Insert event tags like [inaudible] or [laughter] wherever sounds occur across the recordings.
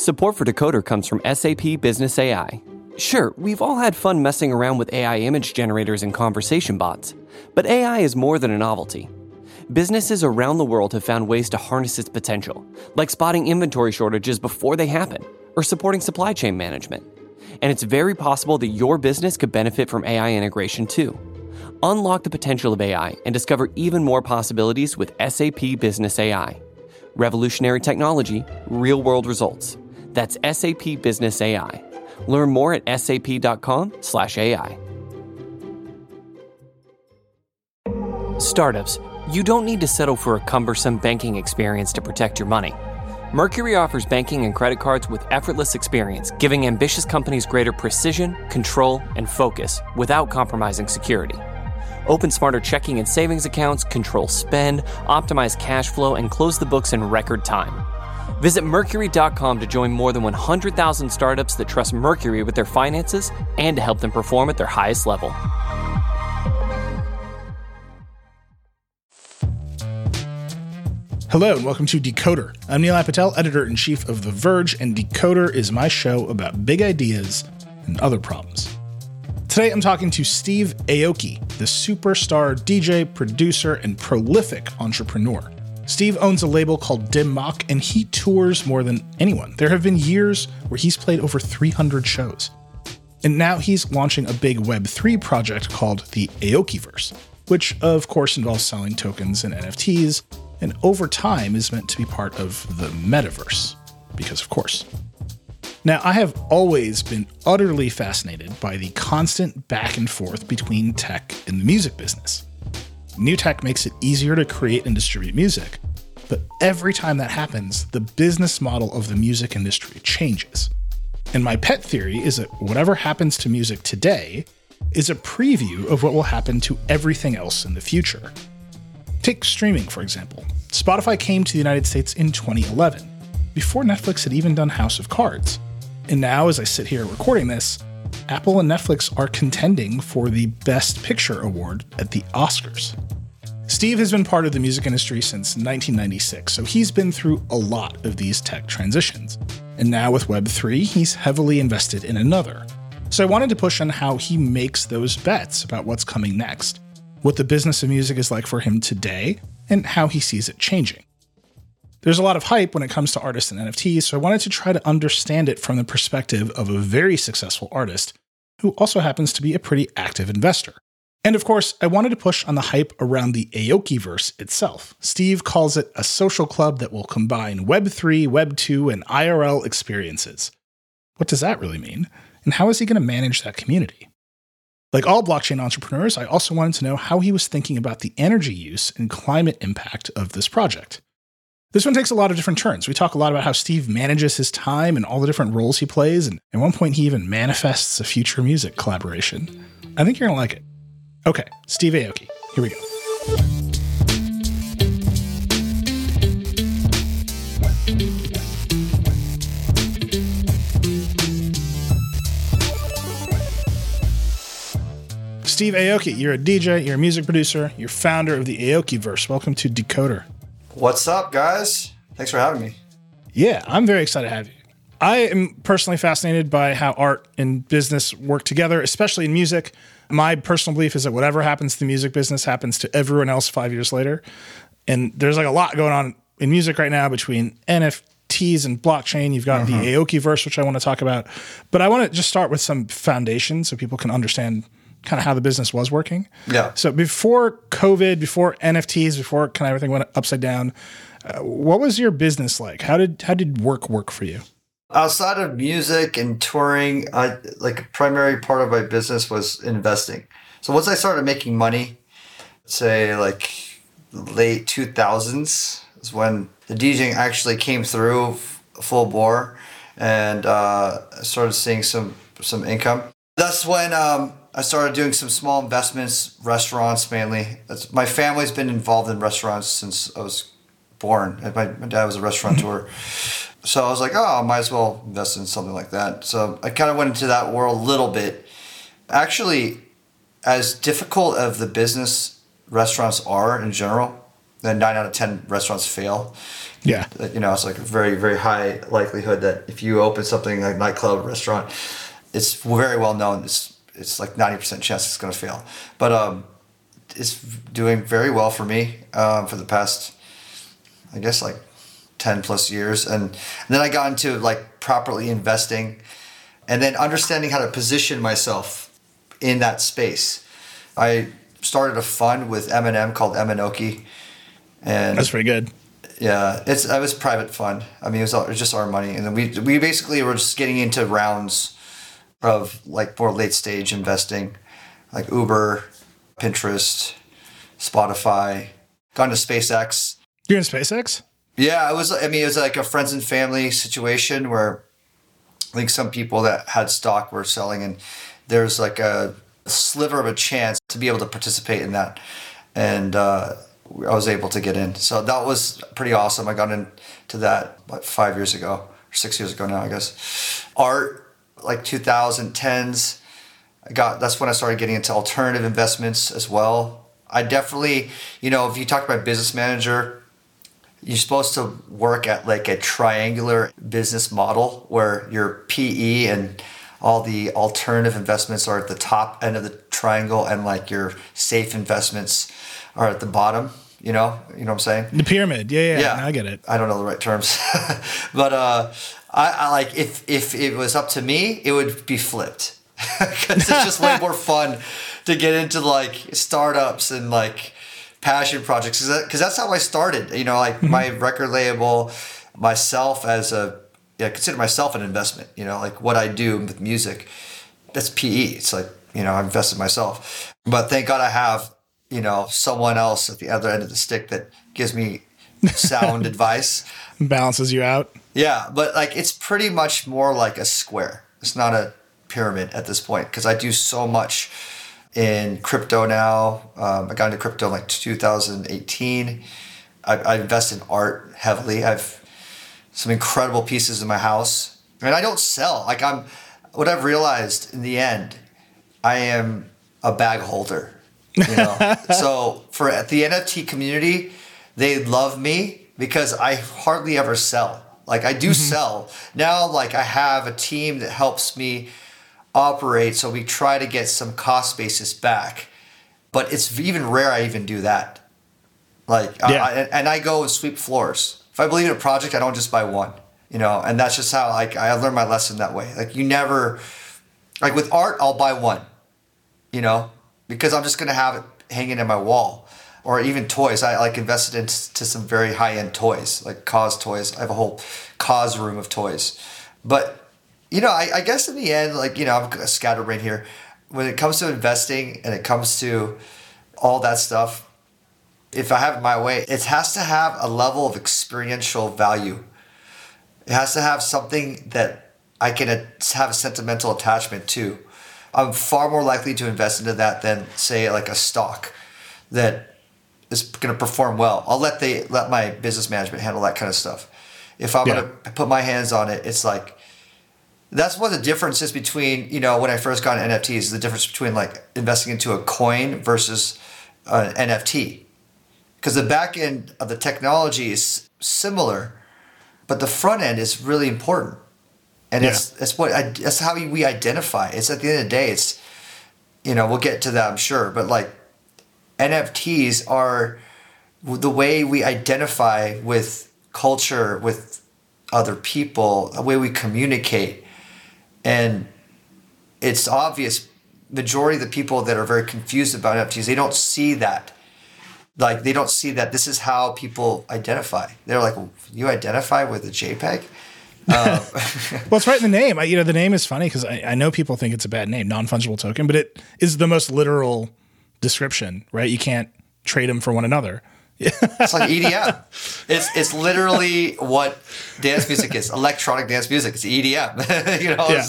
Support for Decoder comes from SAP Business AI. Sure, we've all had fun messing around with AI image generators and conversation bots, but AI is more than a novelty. Businesses around the world have found ways to harness its potential, like spotting inventory shortages before they happen or supporting supply chain management. And it's very possible that your business could benefit from AI integration too. Unlock the potential of AI and discover even more possibilities with SAP Business AI. Revolutionary technology, real world results. That's SAP Business AI. Learn more at sap.com/ai. Startups, you don't need to settle for a cumbersome banking experience to protect your money. Mercury offers banking and credit cards with effortless experience, giving ambitious companies greater precision, control, and focus without compromising security. Open smarter checking and savings accounts, control spend, optimize cash flow, and close the books in record time. Visit Mercury.com to join more than 100,000 startups that trust Mercury with their finances and to help them perform at their highest level. Hello and welcome to Decoder. I'm Nilay Patel, editor in chief of The Verge, and Decoder is my show about big ideas and other problems. Today I'm talking to Steve Aoki, the superstar DJ, producer, and prolific entrepreneur. Steve owns a label called Dim Mak, and he tours more than anyone. There have been years where he's played over 300 shows. And now he's launching a big Web3 project called the Aokiverse, which of course involves selling tokens and NFTs, and over time is meant to be part of the metaverse. Because, of course. Now, I have always been utterly fascinated by the constant back and forth between tech and the music business. New tech makes it easier to create and distribute music, but every time that happens, the business model of the music industry changes. And my pet theory is that whatever happens to music today is a preview of what will happen to everything else in the future. Take streaming, for example. Spotify came to the United States in 2011, before Netflix had even done House of Cards. And now, as I sit here recording this, Apple and Netflix are contending for the Best Picture award at the Oscars. Steve has been part of the music industry since 1996, so he's been through a lot of these tech transitions. And now with Web3, he's heavily invested in another. So I wanted to push on how he makes those bets about what's coming next, what the business of music is like for him today, and how he sees it changing. There's a lot of hype when it comes to artists and NFTs, so I wanted to try to understand it from the perspective of a very successful artist who also happens to be a pretty active investor. And of course, I wanted to push on the hype around the Aokiverse itself. Steve calls it a social club that will combine Web3, Web2, and IRL experiences. What does that really mean? And how is he going to manage that community? Like all blockchain entrepreneurs, I also wanted to know how he was thinking about the energy use and climate impact of this project. This one takes a lot of different turns. We talk a lot about how Steve manages his time and all the different roles he plays, and at one point he even manifests a future music collaboration. I think you're gonna like it. Okay, Steve Aoki, here we go. Steve Aoki, you're a DJ, you're a music producer, you're founder of the Aokiverse. Welcome to Decoder. What's up, guys? Thanks for having me. Yeah, I'm very excited to have you. I am personally fascinated by how art and business work together, especially in music. My personal belief is that whatever happens to the music business happens to everyone else five years later. And there's like a lot going on in music right now between NFTs and blockchain. You've got the mm-hmm. Aokiverse, which I want to talk about. But I want to just start with some foundation so people can understand kind of how the business was working. Yeah. So before COVID, before NFTs, before kind of everything went upside down, uh, what was your business like? How did how did work work for you? Outside of music and touring, I like a primary part of my business was investing. So once I started making money, say like late 2000s is when the DJing actually came through f- full bore and uh, started seeing some some income. That's when um, I started doing some small investments, restaurants mainly. That's, my family's been involved in restaurants since I was born. My, my dad was a restaurateur. [laughs] So I was like, oh, I might as well invest in something like that. So I kind of went into that world a little bit. Actually, as difficult of the business restaurants are in general, then nine out of ten restaurants fail. Yeah. You know, it's like a very very high likelihood that if you open something like nightclub, restaurant, it's very well known. It's it's like ninety percent chance it's going to fail. But um, it's doing very well for me um, for the past, I guess like 10 plus years. And, and then I got into like properly investing and then understanding how to position myself in that space. I started a fund with M&M called Eminoki. And That's pretty good. yeah, it's it was private fund. I mean, it was, all, it was just our money, and then we we basically were just getting into rounds of like more late stage investing, like Uber, Pinterest, Spotify, gone to SpaceX. You're in SpaceX? Yeah, it was. I mean, it was like a friends and family situation where I think some people that had stock were selling, and there's like a sliver of a chance to be able to participate in that, and uh, I was able to get in. So that was pretty awesome. I got into that about five years ago, or six years ago now, I guess. Art, like 2010s. I got that's when I started getting into alternative investments as well. I definitely, you know, if you talk about business manager, you're supposed to work at like a triangular business model where your PE and all the alternative investments are at the top end of the triangle and like your safe investments are at the bottom, you know, you know what I'm saying? The pyramid. Yeah, yeah. Yeah. I get it. I don't know the right terms, [laughs] but uh, I, I like if if it was up to me, it would be flipped [laughs] because it's just way more fun to get into like startups and like passion projects because that's how I started. You know, like mm-hmm. my record label, myself as a yeah, I consider myself an investment. You know, like what I do with music, that's PE. It's like you know I invested myself, but thank God I have you know someone else at the other end of the stick that gives me sound [laughs] advice. Balances you out. Yeah, but like it's pretty much more like a square. It's not a pyramid at this point because I do so much in crypto now. Um, I got into crypto in like 2018. I, I invest in art heavily. I've some incredible pieces in my house, and I don't sell. Like I'm, what I've realized in the end, I am a bag holder. You know, [laughs] so for the NFT community, they love me because I hardly ever sell. Like I do mm-hmm. sell now. Like I have a team that helps me operate, so we try to get some cost basis back. But it's even rare I even do that. Like, Yeah. I, and I go and sweep floors. If I believe in a project, I don't just buy one. You know, and that's just how like I learned my lesson that way. Like you never, like with art, I'll buy one. You know, because I'm just gonna have it hanging in my wall, or even toys. I like invested into some very high end toys, like KAWS toys. I have a whole KAWS room of toys, but you know, I, I guess in the end, like, you know, I'm a scatterbrain here. When it comes to investing and it comes to all that stuff, if I have it my way, it has to have a level of experiential value. It has to have something that I can have a sentimental attachment to. I'm far more likely to invest into that than, say, like a stock that is going to perform well. I'll let they let my business management handle that kind of stuff. If I'm Yeah. going to put my hands on it, it's like that's what the difference is between you know when I first got into NFTs the difference between like investing into a coin versus an NFT because the back end of the technology is similar, but the front end is really important, and it's it's what I, that's how we identify. It's at the end of the day, it's you know we'll get to that I'm sure, but like NFTs are the way we identify with culture with other people, the way we communicate. And it's obvious majority of the people that are very confused about NFTs they don't see that. Like they don't see that this is how people identify. They're like you identify with a JPEG? Uh, [laughs] Well, it's right in the name. I, you know, the name is funny because I, I know people think it's a bad name, non fungible token, but it is the most literal description, right? You can't trade them for one another. [laughs] it's like EDM it's it's literally what dance music is electronic dance music it's EDM [laughs] you know Yeah.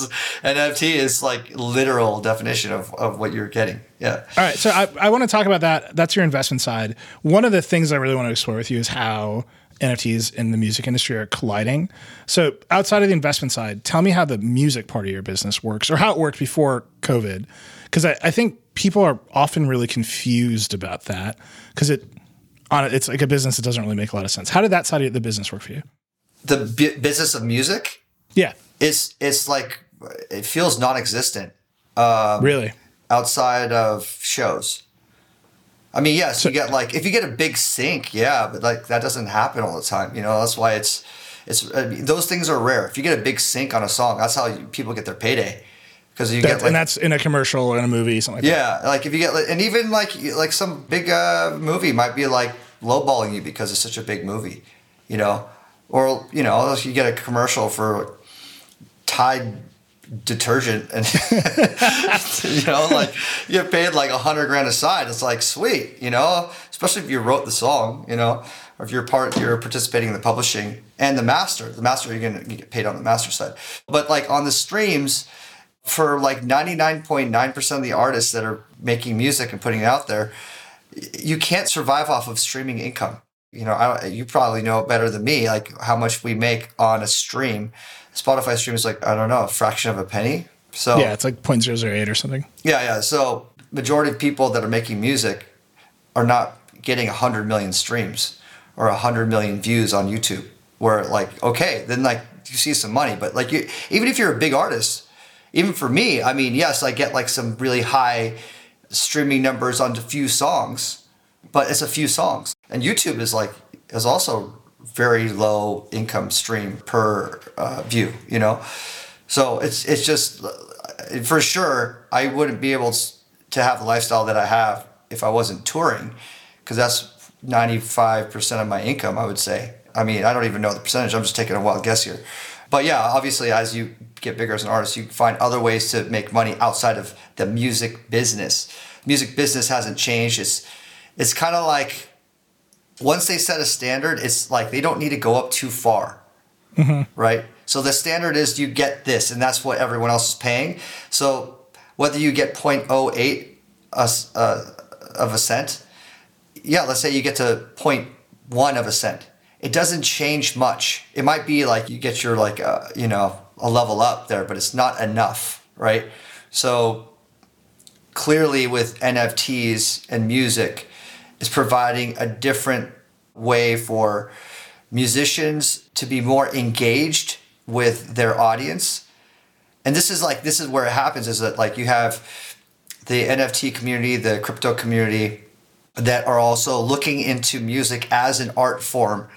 NFT is like literal definition of, of what you're getting yeah All right. So I, I want to talk about that. That's your investment side. One of the things I really want to explore with you is how NFTs in the music industry are colliding. So outside of the investment side, tell me how the music part of your business works or how it worked before COVID. Because I, I think people are often really confused about that because it on it. It's like a business that doesn't really make a lot of sense. How did that side of the business work for you? The bu- business of music Yeah, is it's like it feels non-existent Um, really. outside of shows. I mean, yes, you get like if you get a big sync, yeah, but like that doesn't happen all the time. You know, that's why it's it's I mean, those things are rare. If you get a big sync on a song, that's how you, people get their payday because you That, get like and that's in a commercial or in a movie, something like that. yeah, like if you get, and even like like some big uh, movie might be like lowballing you because it's such a big movie, you know, or you know you get a commercial for Tide detergent and [laughs] you know like you get paid like a hundred grand aside. It's like sweet, you know, especially if you wrote the song, you know, or if you're part you're participating in the publishing and the master. The master you're gonna you get paid on the master side, but like on the streams for like 99.9% of the artists that are making music and putting it out there, you can't survive off of streaming income. You know, I, you probably know better than me, like how much we make on a stream. Spotify stream is like, I don't know, a fraction of a penny. So, Yeah, it's like 0.008 or something. yeah, yeah. So, majority of people that are making music are not getting 100 million streams or 100 million views on YouTube. Where, like, okay, then, like, you see some money. But, like, you, even if you're a big artist, even for me, I mean, yes, I get like some really high streaming numbers on a few songs, but it's a few songs. And YouTube is like, is also very low income stream per uh, view, you know? So it's, it's just, for sure, I wouldn't be able to have the lifestyle that I have if I wasn't touring, because that's 95% of my income, I would say. I mean, I don't even know the percentage. I'm just taking a wild guess here. But yeah, obviously, as you get bigger as an artist, you find other ways to make money outside of the music business. Music business hasn't changed. It's it's kind of like once they set a standard, it's like they don't need to go up too far, right? So the standard is you get this, and that's what everyone else is paying. So whether you get 0.08 a s- uh, of a cent, yeah, let's say you get to 0.1 of a cent. It doesn't change much. It might be like you get your like uh, you know a level up there, but it's not enough, right? So clearly with NFTs and music is providing a different way for musicians to be more engaged with their audience. And this is like this is where it happens is that like you have the NFT community, the crypto community that are also looking into music as an art form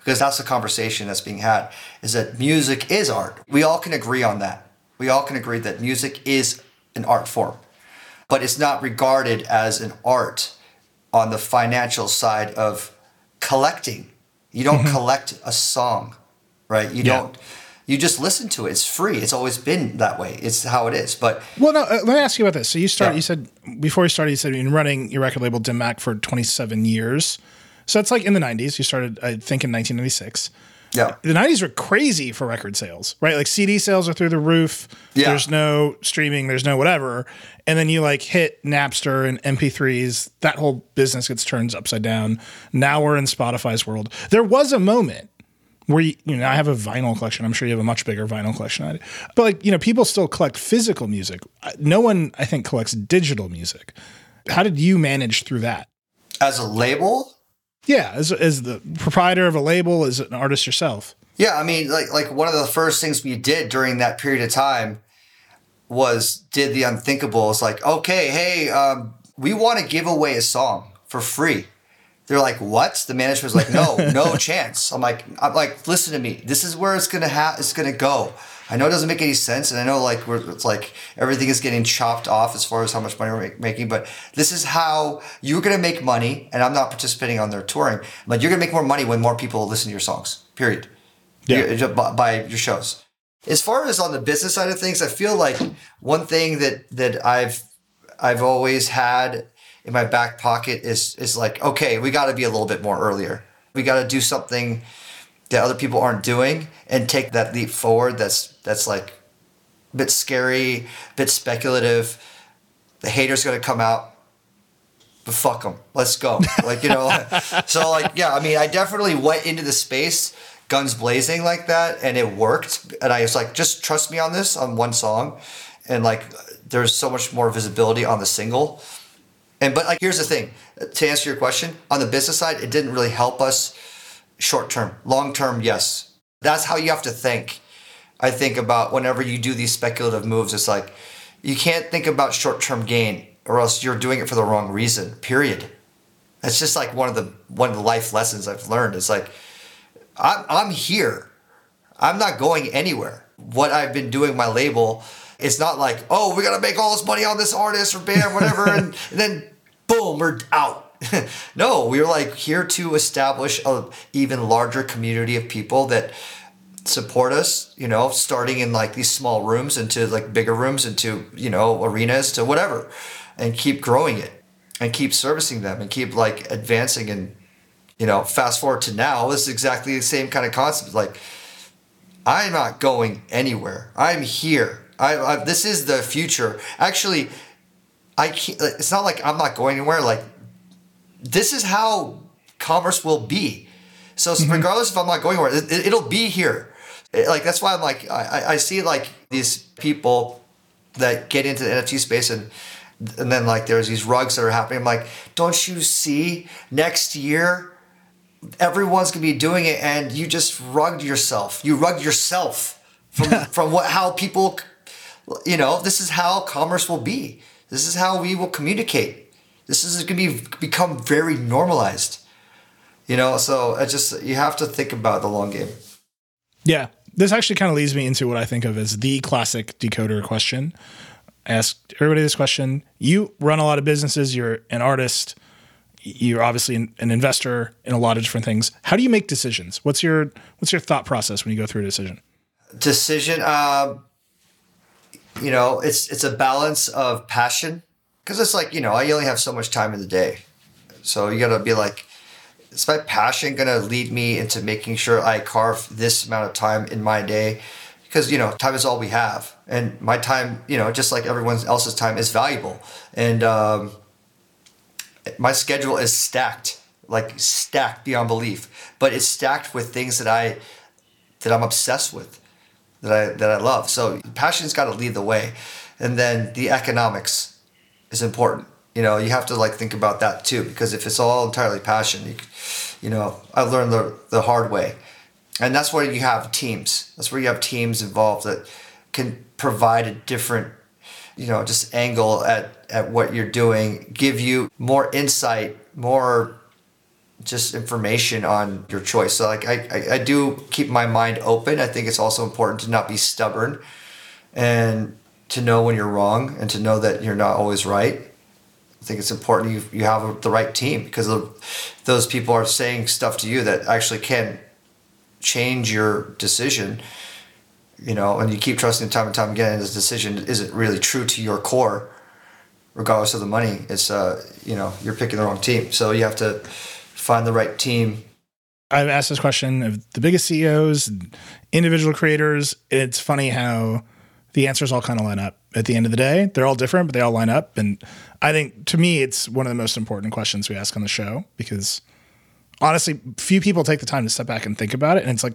because that's the conversation that's being had is that music is art. We all can agree on that. We all can agree that music is an art form, but it's not regarded as an art on the financial side of collecting. You don't collect a song, right? You Yeah. don't. You just listen to it. It's free. It's always been that way. It's how it is. But Well, no, uh, let me ask you about this. So you started, Yeah. you said, before you started, you said you've been running your record label Dim Mak for 27 years. So it's like in the 90s. You started, I think, in 1996. yeah, the 90s were crazy for record sales, right? Like CD sales are through the roof. Yeah. There's no streaming, there's no whatever. And then you like hit Napster and MP3s, that whole business gets turned upside down. Now we're in Spotify's world. There was a moment where you, you know, I have a vinyl collection. I'm sure you have a much bigger vinyl collection. But like, you know, people still collect physical music. No one, I think, collects digital music. How did you manage through that? as a label, Yeah, as, as the proprietor of a label, as an artist yourself. Yeah, I mean, like like one of the first things we did during that period of time was did the unthinkable. It's like, okay, hey, um, we want to give away a song for free. They're like, what? The management's like, no, no [laughs] chance. I'm like, I'm like, listen to me. This is where it's gonna ha- It's gonna go. I know it doesn't make any sense, and I know like we're, it's like everything is getting chopped off as far as how much money we're make- making. But this is how you're gonna make money, and I'm not participating on their touring. But you're gonna make more money when more people listen to your songs. Period. Yeah. You- by, by your shows. As far as on the business side of things, I feel like one thing that that I've I've always had in my back pocket is is like, okay, we got to be a little bit more earlier. We got to do something that other people aren't doing and take that leap forward. That's that's like a bit scary, a bit speculative. The haters gonna come out, but fuck them. Let's go. Like you know. [laughs] so like yeah, I mean, I definitely went into the space guns blazing like that, and it worked. And I was like, just trust me on this on one song, and like there's so much more visibility on the single And but like here's the thing, to answer your question, on the business side, it didn't really help us short term. Long term, yes. That's how you have to think. I think about whenever you do these speculative moves, it's like you can't think about short term gain or else you're doing it for the wrong reason. Period. That's just like one of the one of the life lessons I've learned. It's like I'm I'm here. I'm not going anywhere. What I've been doing my label, it's not like, oh, we gotta make all this money on this artist or band, or whatever, and, [laughs] and then boom, we're out. [laughs] no, we're like here to establish a even larger community of people that support us, you know, starting in like these small rooms into like bigger rooms into, you know, arenas to whatever and keep growing it and keep servicing them and keep like advancing and you know, fast forward to now, this is exactly the same kind of concept. Like, I'm not going anywhere. I'm here. I, I this is the future. Actually, I can't, it's not like I'm not going anywhere. Like, this is how commerce will be. So mm-hmm. regardless if I'm not going anywhere, it, will be here. It, like that's why I'm like I, I see like these people that get into the NFT space and and then like there's these rugs that are happening. I'm like, don't you see next year everyone's gonna be doing it and you just rugged yourself. You rugged yourself from [laughs] from what how people you know, this is how commerce will be. This is how we will communicate. This is gonna be become very normalized. You know, so I just you have to think about the long game. Yeah. This actually kind of leads me into what I think of as the classic decoder question. I ask everybody this question. You run a lot of businesses, you're an artist, you're obviously an, an, investor in a lot of different things. How do you make decisions? What's your what's your thought process when you go through a decision? Decision, uh, you know, it's it's a balance of passion because it's like you know I only have so much time in the day, so you got to be like, is my passion gonna lead me into making sure I carve this amount of time in my day? Because you know, time is all we have, and my time, you know, just like everyone else's time, is valuable, and um, my schedule is stacked, like stacked beyond belief. But it's stacked with things that I that I'm obsessed with, that I that I love. So passion's got to lead the way, and then the economics is important. You know, you have to like think about that too, because if it's all entirely passion, you, you know, I learned the the hard way, and that's where you have teams. That's where you have teams involved that can provide a different you know just angle at at what you're doing give you more insight more just information on your choice so like I, I, I do keep my mind open i think it's also important to not be stubborn and to know when you're wrong and to know that you're not always right i think it's important you, you have the right team because those people are saying stuff to you that actually can change your decision you know, and you keep trusting time and time again, this decision isn't really true to your core, regardless of the money. It's, uh, you know, you're picking the wrong team. So you have to find the right team. I've asked this question of the biggest CEOs, individual creators. It's funny how the answers all kind of line up at the end of the day. They're all different, but they all line up. And I think to me, it's one of the most important questions we ask on the show because honestly, few people take the time to step back and think about it. And it's like,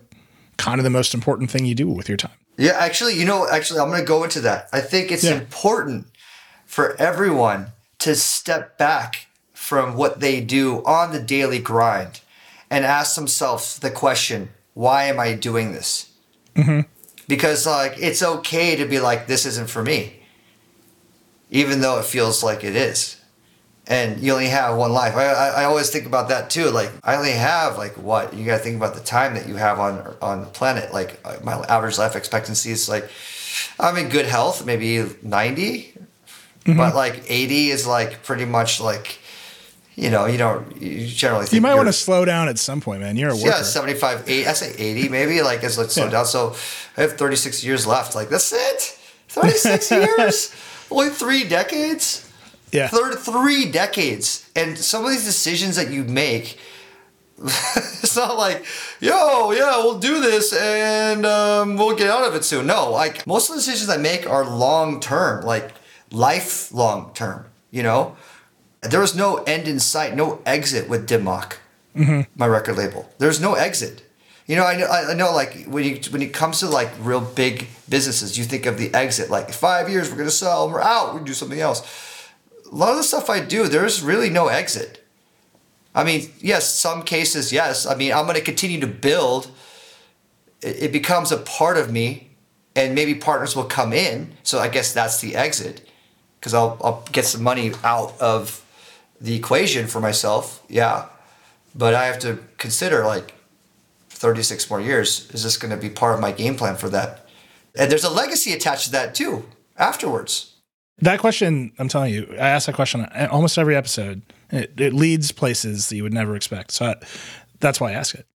kind of the most important thing you do with your time. Yeah, actually, you know, actually, I'm going to go into that. I think it's yeah. important for everyone to step back from what they do on the daily grind and ask themselves the question, why am I doing this? Mm-hmm. Because, like, it's okay to be like, this isn't for me, even though it feels like it is and you only have one life. I, I, I, always think about that too. Like I only have like what you got to think about the time that you have on on the planet. Like my average life expectancy is like I'm in good health, maybe 90, mm-hmm. but like 80 is like pretty much like you know you don't you generally you might want to slow down at some point, man. You're a worker. Yeah, 75, 80, I say 80 maybe like as let's slow yeah. down. So I have 36 years left. Like that's it. 36 [laughs] years, only three decades yeah. Third, three decades. And some of these decisions that you make, [laughs] it's not like, yo, yeah, we'll do this and um, we'll get out of it soon. No, like most of the decisions I make are long term, like lifelong term, you know? There was no end in sight, no exit with Dim Mak, mm-hmm. my record label. There's no exit. You know, I know, I know, like when you when it comes to like real big businesses, you think of the exit, like five years we're gonna sell, we're out, we do something else a lot of the stuff I do, there's really no exit. I mean, yes, some cases, yes. I mean, I'm going to continue to build. It, it becomes a part of me, and maybe partners will come in. So I guess that's the exit, because I'll I'll get some money out of the equation for myself. Yeah, but I have to consider like 36 more years. Is this going to be part of my game plan for that? And there's a legacy attached to that too afterwards. That question, I'm telling you, I ask that question almost every episode. It, it leads places that you would never expect. So I, that's why I ask it.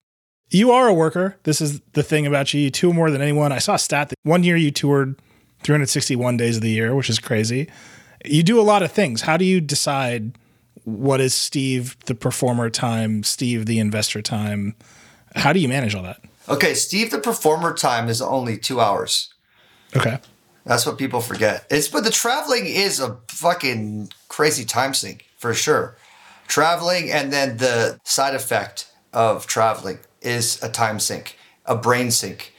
You are a worker. This is the thing about you. You tour more than anyone. I saw a stat that one year you toured 361 days of the year, which is crazy. You do a lot of things. How do you decide what is Steve the performer time, Steve the investor time? How do you manage all that? Okay, Steve the performer time is only two hours. Okay. That's what people forget. It's but the traveling is a fucking crazy time sink for sure. Traveling and then the side effect of traveling is a time sink, a brain sink.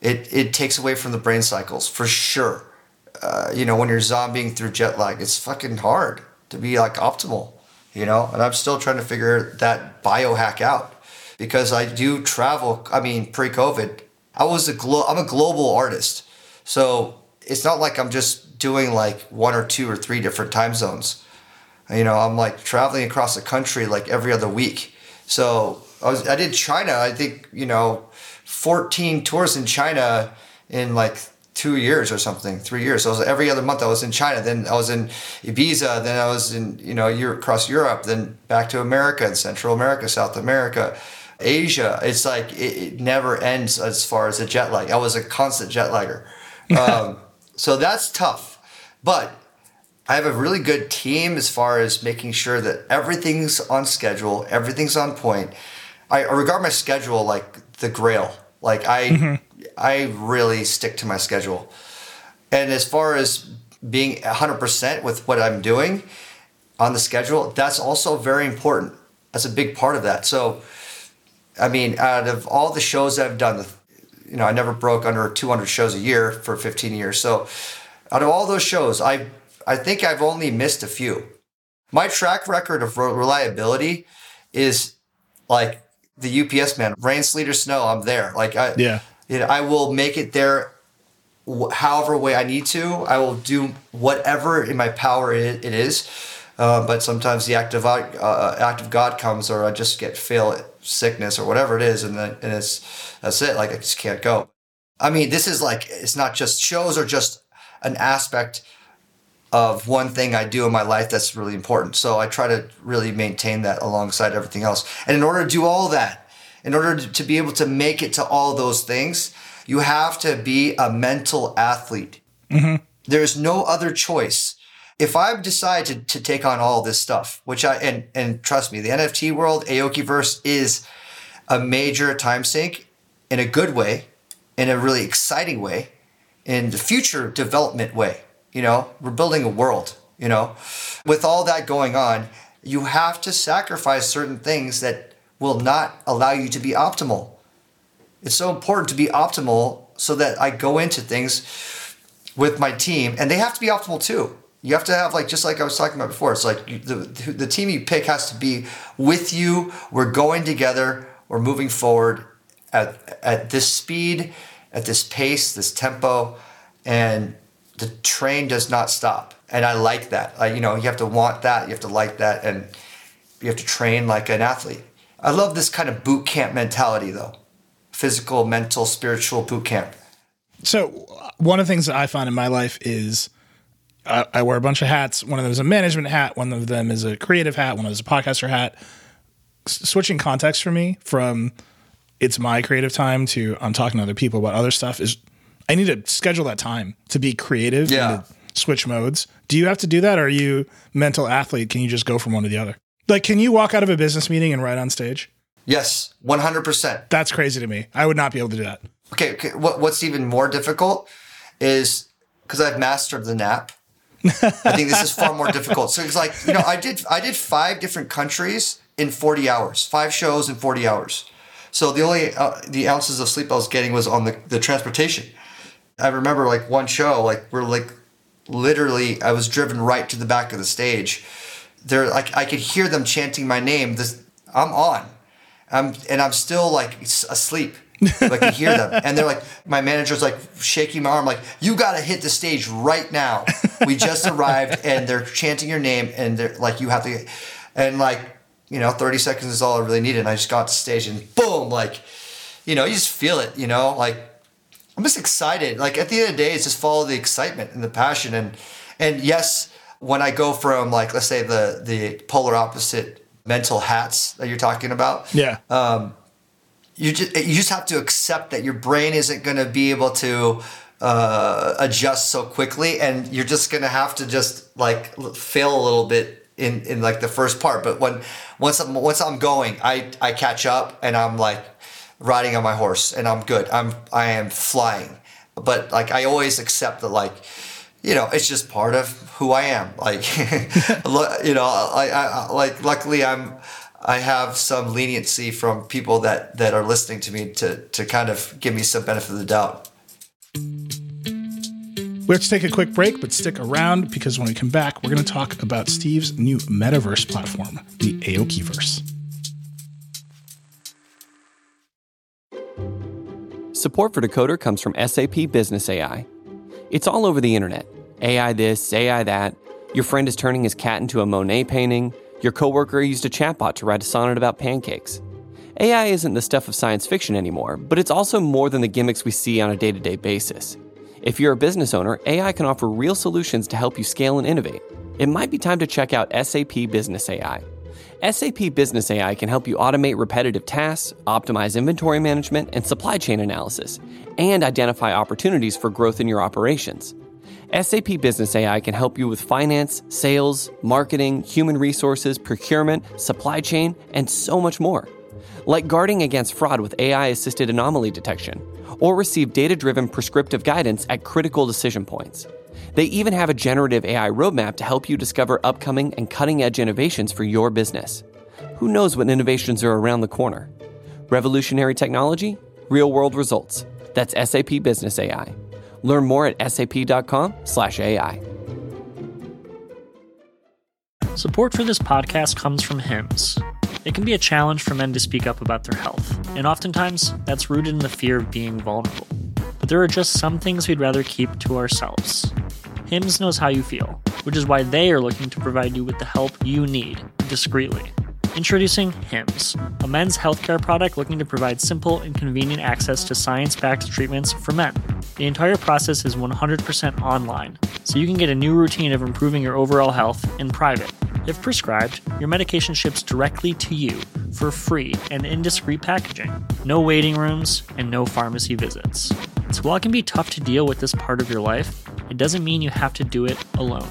It it takes away from the brain cycles for sure. Uh, you know, when you're zombieing through jet lag, it's fucking hard to be like optimal. You know, and I'm still trying to figure that biohack out because I do travel. I mean, pre-COVID, I was a glo- I'm a global artist, so it's not like I'm just doing like one or two or three different time zones. You know, I'm like traveling across the country like every other week. So I was I did China. I think you know, 14 tours in China in like two years or something, three years. So was, every other month I was in China. Then I was in Ibiza. Then I was in you know Europe, across Europe. Then back to America and Central America, South America. Asia, it's like it, it, never ends as far as a jet lag. I was a constant jet lagger. [laughs] Um, so that's tough. But I have a really good team as far as making sure that everything's on schedule, everything's on point. I, I regard my schedule like the grail. Like I mm-hmm. I really stick to my schedule. And as far as being 100% with what I'm doing on the schedule, that's also very important. That's a big part of that. So I mean, out of all the shows I've done, you know, I never broke under 200 shows a year for 15 years. So out of all those shows, I I think I've only missed a few. My track record of reliability is like the UPS man, rain, sleet, or snow. I'm there. Like I, yeah, you know, I will make it there, however way I need to. I will do whatever in my power it, is. Uh, but sometimes the act of uh, act of God comes, or I just get fail sickness or whatever it is, and then and it's that's it. Like I just can't go. I mean, this is like it's not just shows are just an aspect of one thing I do in my life that's really important. So I try to really maintain that alongside everything else. And in order to do all that, in order to be able to make it to all those things, you have to be a mental athlete. Mm-hmm. There's no other choice if I decide to, to take on all this stuff, which I and and trust me, the NFT world, Aokiverse is a major time sink in a good way, in a really exciting way, in the future development way. You know, we're building a world, you know. With all that going on, you have to sacrifice certain things that will not allow you to be optimal. It's so important to be optimal so that I go into things with my team and they have to be optimal too you have to have like just like I was talking about before. It's like the the team you pick has to be with you. We're going together. We're moving forward at at this speed, at this pace, this tempo, and the train does not stop. And I like that. I, you know, you have to want that. You have to like that, and you have to train like an athlete. I love this kind of boot camp mentality, though. Physical, mental, spiritual boot camp. So one of the things that I find in my life is I, I, wear a bunch of hats. One of them is a management hat. One of them is a creative hat. One of them is a podcaster hat. S- switching context for me from it's my creative time to I'm talking to other people about other stuff is I need to schedule that time to be creative. Yeah. switch modes. Do you have to do that? Or are you mental athlete? Can you just go from one to the other? Like, can you walk out of a business meeting and write on stage? Yes, 100%. That's crazy to me. I would not be able to do that. Okay. okay. What, what's even more difficult is because I've mastered the nap I think this is far more difficult. So it's like, you know, I did I did five different countries in 40 hours, five shows in 40 hours. So the only uh, the ounces of sleep I was getting was on the, the transportation. I remember like one show, like we're like literally I was driven right to the back of the stage. They're like I could hear them chanting my name. This I'm on. I'm and I'm still like asleep. I can hear them. And they're like, my manager's like shaking my arm, like, you got to hit the stage right now. We just arrived and they're chanting your name and they're like, you have to, and like, you know, 30 seconds is all I really needed. And I just got to stage and boom, like, you know, you just feel it, you know, like, I'm just excited. Like at the end of the day, it's just follow the excitement and the passion. And, and yes, when I go from like, let's say the, the polar opposite mental hats that you're talking about. Yeah. Um, you just you just have to accept that your brain isn't going to be able to uh, adjust so quickly, and you're just going to have to just like fail a little bit in in like the first part. But when once I'm once I'm going, I I catch up and I'm like riding on my horse and I'm good. I'm I am flying. But like I always accept that like you know it's just part of who I am. Like [laughs] you know I, I like luckily I'm I have some leniency from people that that are listening to me to to kind of give me some benefit of the doubt. We have to take a quick break, but stick around because when we come back, we're going to talk about Steve's new metaverse platform, the Aokiverse. Support for Decoder comes from SAP Business AI. It's all over the internet. AI this, AI that. Your friend is turning his cat into a Monet painting. Your coworker used a chatbot to write a sonnet about pancakes. AI isn't the stuff of science fiction anymore, but it's also more than the gimmicks we see on a day to day basis. If you're a business owner, AI can offer real solutions to help you scale and innovate. It might be time to check out SAP Business AI. SAP Business AI can help you automate repetitive tasks, optimize inventory management and supply chain analysis, and identify opportunities for growth in your operations. SAP Business AI can help you with finance, sales, marketing, human resources, procurement, supply chain, and so much more. Like guarding against fraud with AI assisted anomaly detection, or receive data driven prescriptive guidance at critical decision points. They even have a generative AI roadmap to help you discover upcoming and cutting edge innovations for your business. Who knows what innovations are around the corner? Revolutionary technology, real world results. That's SAP Business AI. Learn more at sap.com/ai. Support for this podcast comes from Hims. It can be a challenge for men to speak up about their health, and oftentimes that's rooted in the fear of being vulnerable. But there are just some things we'd rather keep to ourselves. Hims knows how you feel, which is why they are looking to provide you with the help you need discreetly. Introducing HIMS, a men's healthcare product looking to provide simple and convenient access to science backed treatments for men. The entire process is 100% online, so you can get a new routine of improving your overall health in private. If prescribed, your medication ships directly to you for free and in discreet packaging. No waiting rooms and no pharmacy visits. So while it can be tough to deal with this part of your life, it doesn't mean you have to do it alone.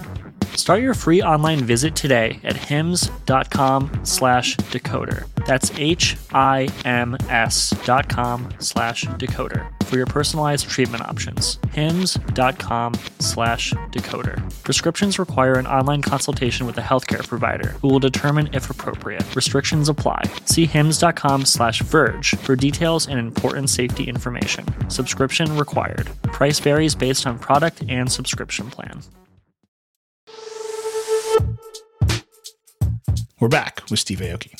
Start your free online visit today at hims.com slash decoder. That's H-I-M-S dot com slash decoder for your personalized treatment options. hims.com slash decoder. Prescriptions require an online consultation with a healthcare provider who will determine if appropriate. Restrictions apply. See hims.com slash verge for details and important safety information. Subscription required. Price varies based on product and subscription plan. We're back with Steve Aoki.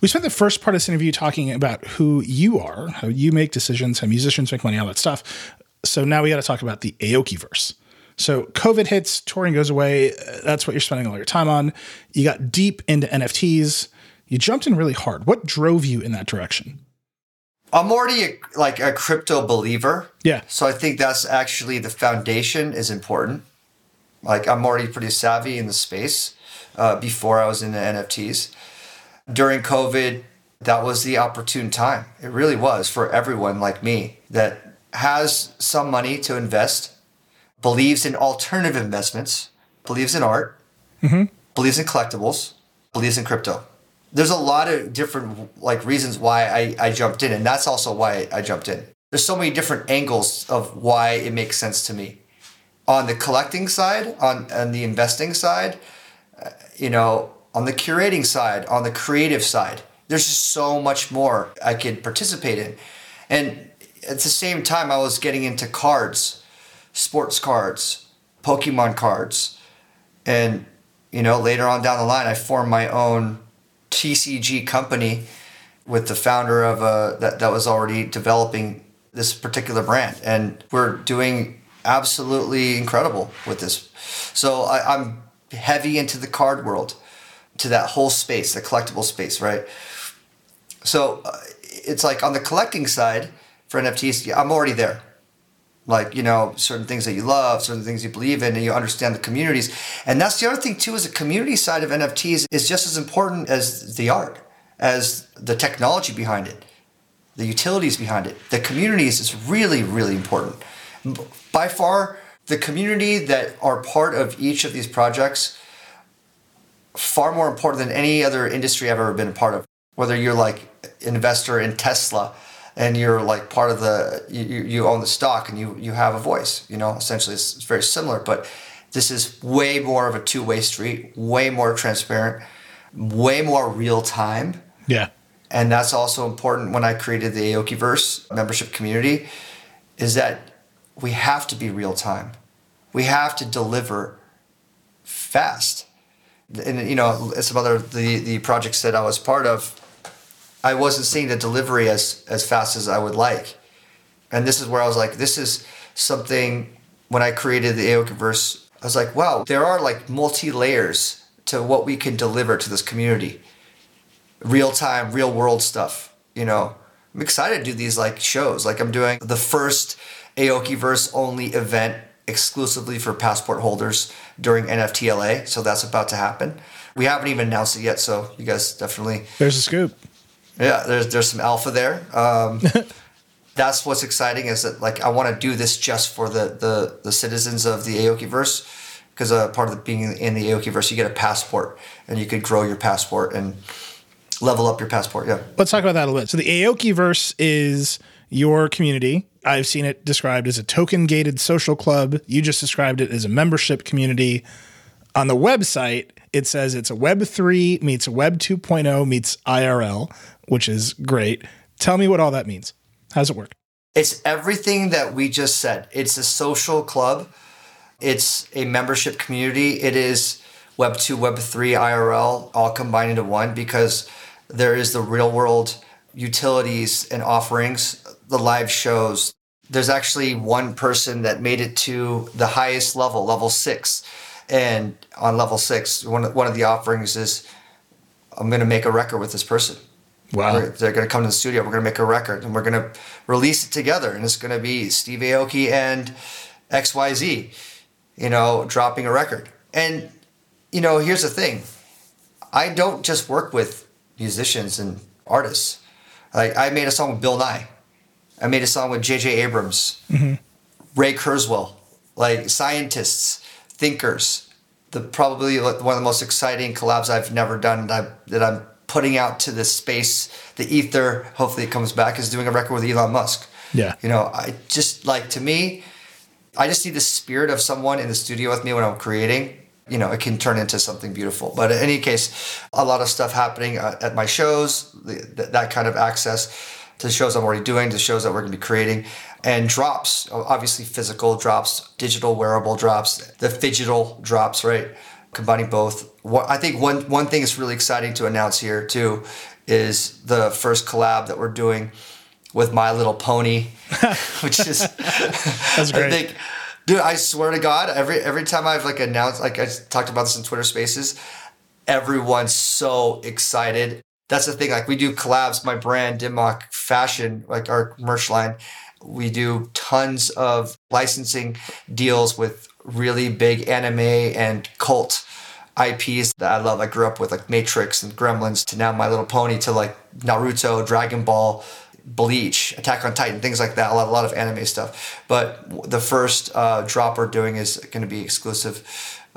We spent the first part of this interview talking about who you are, how you make decisions, how musicians make money, all that stuff. So now we got to talk about the Aokiverse. So COVID hits, touring goes away. That's what you're spending all your time on. You got deep into NFTs. You jumped in really hard. What drove you in that direction? I'm already a, like a crypto believer. Yeah. So I think that's actually the foundation is important. Like I'm already pretty savvy in the space uh, before I was in the NFTs. During COVID, that was the opportune time. It really was for everyone like me that has some money to invest, believes in alternative investments, believes in art, mm-hmm. believes in collectibles, believes in crypto. There's a lot of different like reasons why I, I jumped in, and that's also why I jumped in. There's so many different angles of why it makes sense to me. On the collecting side, on, on the investing side, you know, on the curating side, on the creative side. There's just so much more I could participate in. And at the same time, I was getting into cards. sports cards, Pokemon cards, and you know later on down the line, I formed my own TCG company with the founder of a that that was already developing this particular brand, and we're doing absolutely incredible with this. So I, I'm heavy into the card world, to that whole space, the collectible space, right? So uh, it's like on the collecting side for NFTs, I'm already there. Like, you know, certain things that you love, certain things you believe in, and you understand the communities. And that's the other thing, too, is the community side of NFTs is just as important as the art, as the technology behind it, the utilities behind it. The communities is really, really important. By far, the community that are part of each of these projects, far more important than any other industry I've ever been a part of. Whether you're like an investor in Tesla, and you're like part of the you, you own the stock and you you have a voice you know essentially it's, it's very similar but this is way more of a two-way street way more transparent way more real time Yeah. and that's also important when I created the Aokiverse membership community is that we have to be real time. We have to deliver fast. And you know, some other the the projects that I was part of, I wasn't seeing the delivery as as fast as I would like. And this is where I was like, this is something when I created the Aokiverse, I was like, wow, there are like multi layers to what we can deliver to this community real time, real world stuff. You know, I'm excited to do these like shows. Like I'm doing the first Aokiverse only event exclusively for passport holders during NFTLA. So that's about to happen. We haven't even announced it yet, so you guys definitely There's a scoop. yeah. There's there's some alpha there. Um, [laughs] that's what's exciting is that like I want to do this just for the the the citizens of the Aokiverse because uh, part of the, being in the Aokiverse, you get a passport and you could grow your passport and level up your passport. Yeah. Let's talk about that a little bit. So the Aokiverse is your community. I've seen it described as a token gated social club. You just described it as a membership community. On the website, it says it's a Web 3 meets Web 2.0 meets IRL, which is great. Tell me what all that means. How does it work? It's everything that we just said. It's a social club. It's a membership community. It is Web 2, Web 3, IRL all combined into one because there is the real world utilities and offerings, the live shows. There's actually one person that made it to the highest level, level six. And on level six, one of, one of the offerings is I'm going to make a record with this person. Wow. We're- they're going to come to the studio. We're going to make a record and we're going to release it together. And it's going to be Steve Aoki and XYZ, you know, dropping a record. And, you know, here's the thing I don't just work with musicians and artists. Like, I made a song with Bill Nye, I made a song with J.J. Abrams, Ray Kurzweil, like scientists, thinkers. The probably one of the most exciting collabs I've never done that, I, that I'm putting out to the space, the ether. Hopefully, it comes back. Is doing a record with Elon Musk. Yeah. You know, I just like to me, I just see the spirit of someone in the studio with me when I'm creating. You know, it can turn into something beautiful. But in any case, a lot of stuff happening uh, at my shows, that kind of access to the shows I'm already doing, to shows that we're going to be creating, and drops, obviously physical drops, digital wearable drops, the digital drops, right? Combining both. I think one, one thing that's really exciting to announce here, too, is the first collab that we're doing with My Little Pony, [laughs] which is [laughs] That's [laughs] I great. think, dude, I swear to God, every every time I've like announced, like I talked about this in Twitter Spaces, everyone's so excited. That's the thing. Like we do collabs. My brand, Dim Mak Fashion, like our merch line, we do tons of licensing deals with really big anime and cult IPs that I love. I grew up with like Matrix and Gremlins to now My Little Pony to like Naruto, Dragon Ball, Bleach, Attack on Titan, things like that. A lot, a lot of anime stuff. But the first uh, drop we're doing is going to be exclusive.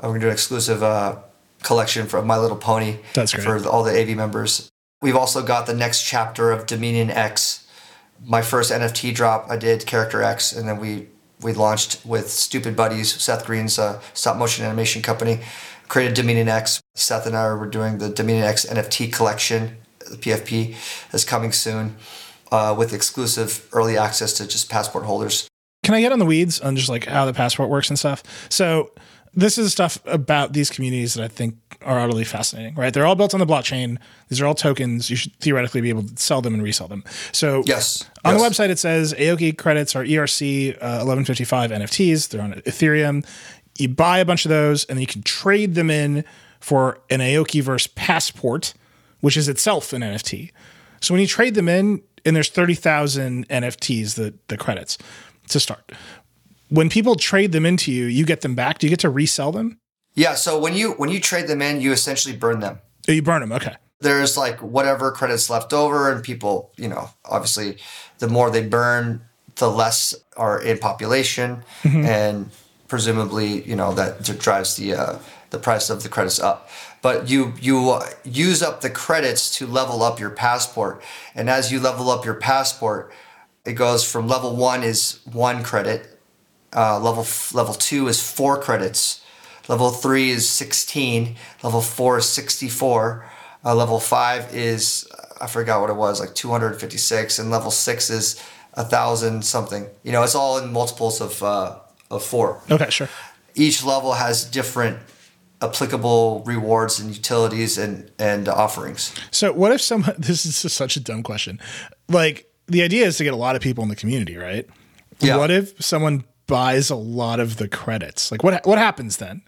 Uh, we're going to do an exclusive uh, collection for My Little Pony That's great. for all the AV members. We've also got the next chapter of Dominion X. My first NFT drop, I did Character X, and then we we launched with Stoopid Buddies, Seth Green's uh, stop motion animation company, created Dominion X. Seth and I were doing the Dominion X NFT collection. The PFP is coming soon uh, with exclusive early access to just passport holders. Can I get on the weeds on just like how the passport works and stuff? So this is stuff about these communities that I think are utterly fascinating, right? They're all built on the blockchain. These are all tokens. You should theoretically be able to sell them and resell them. So Yes. on yes. the website, it says Aoki credits are ERC uh, 1155 NFTs. They're on Ethereum. You buy a bunch of those and then you can trade them in for an Aokiverse passport, which is itself an NFT. So when you trade them in, and there's 30,000 NFTs, the, the credits to start. When people trade them into you, you get them back. Do you get to resell them? Yeah. So when you when you trade them in, you essentially burn them. Oh, you burn them. Okay. there's like whatever credits left over and people you know obviously the more they burn the less are in population and presumably you know that drives the uh, the price of the credits up but you you uh, use up the credits to level up your passport and as you level up your passport it goes from level one is one credit uh, level level two is four credits. Level three is sixteen. Level four is sixty-four. Uh, level five is I forgot what it was, like two hundred fifty-six, and level six is a thousand something. You know, it's all in multiples of uh, of four. Okay, sure. Each level has different applicable rewards and utilities and and offerings. So what if someone [laughs] this is such a dumb question. Like the idea is to get a lot of people in the community, right? Yeah. What if someone buys a lot of the credits? Like what what happens then?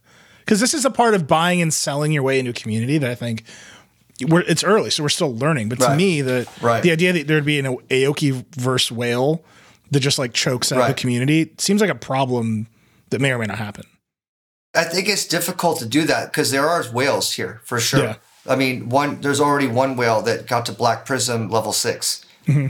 Because this is a part of buying and selling your way into a community that I think we're it's early, so we're still learning. But to Right. me, the Right. the idea that there'd be an Aoki verse whale that just like chokes out the community seems like a problem that may or may not happen. I think it's difficult to do that because there are whales here for sure. Yeah. I mean, one there's already one whale that got to Black Prism level 6 mm-hmm.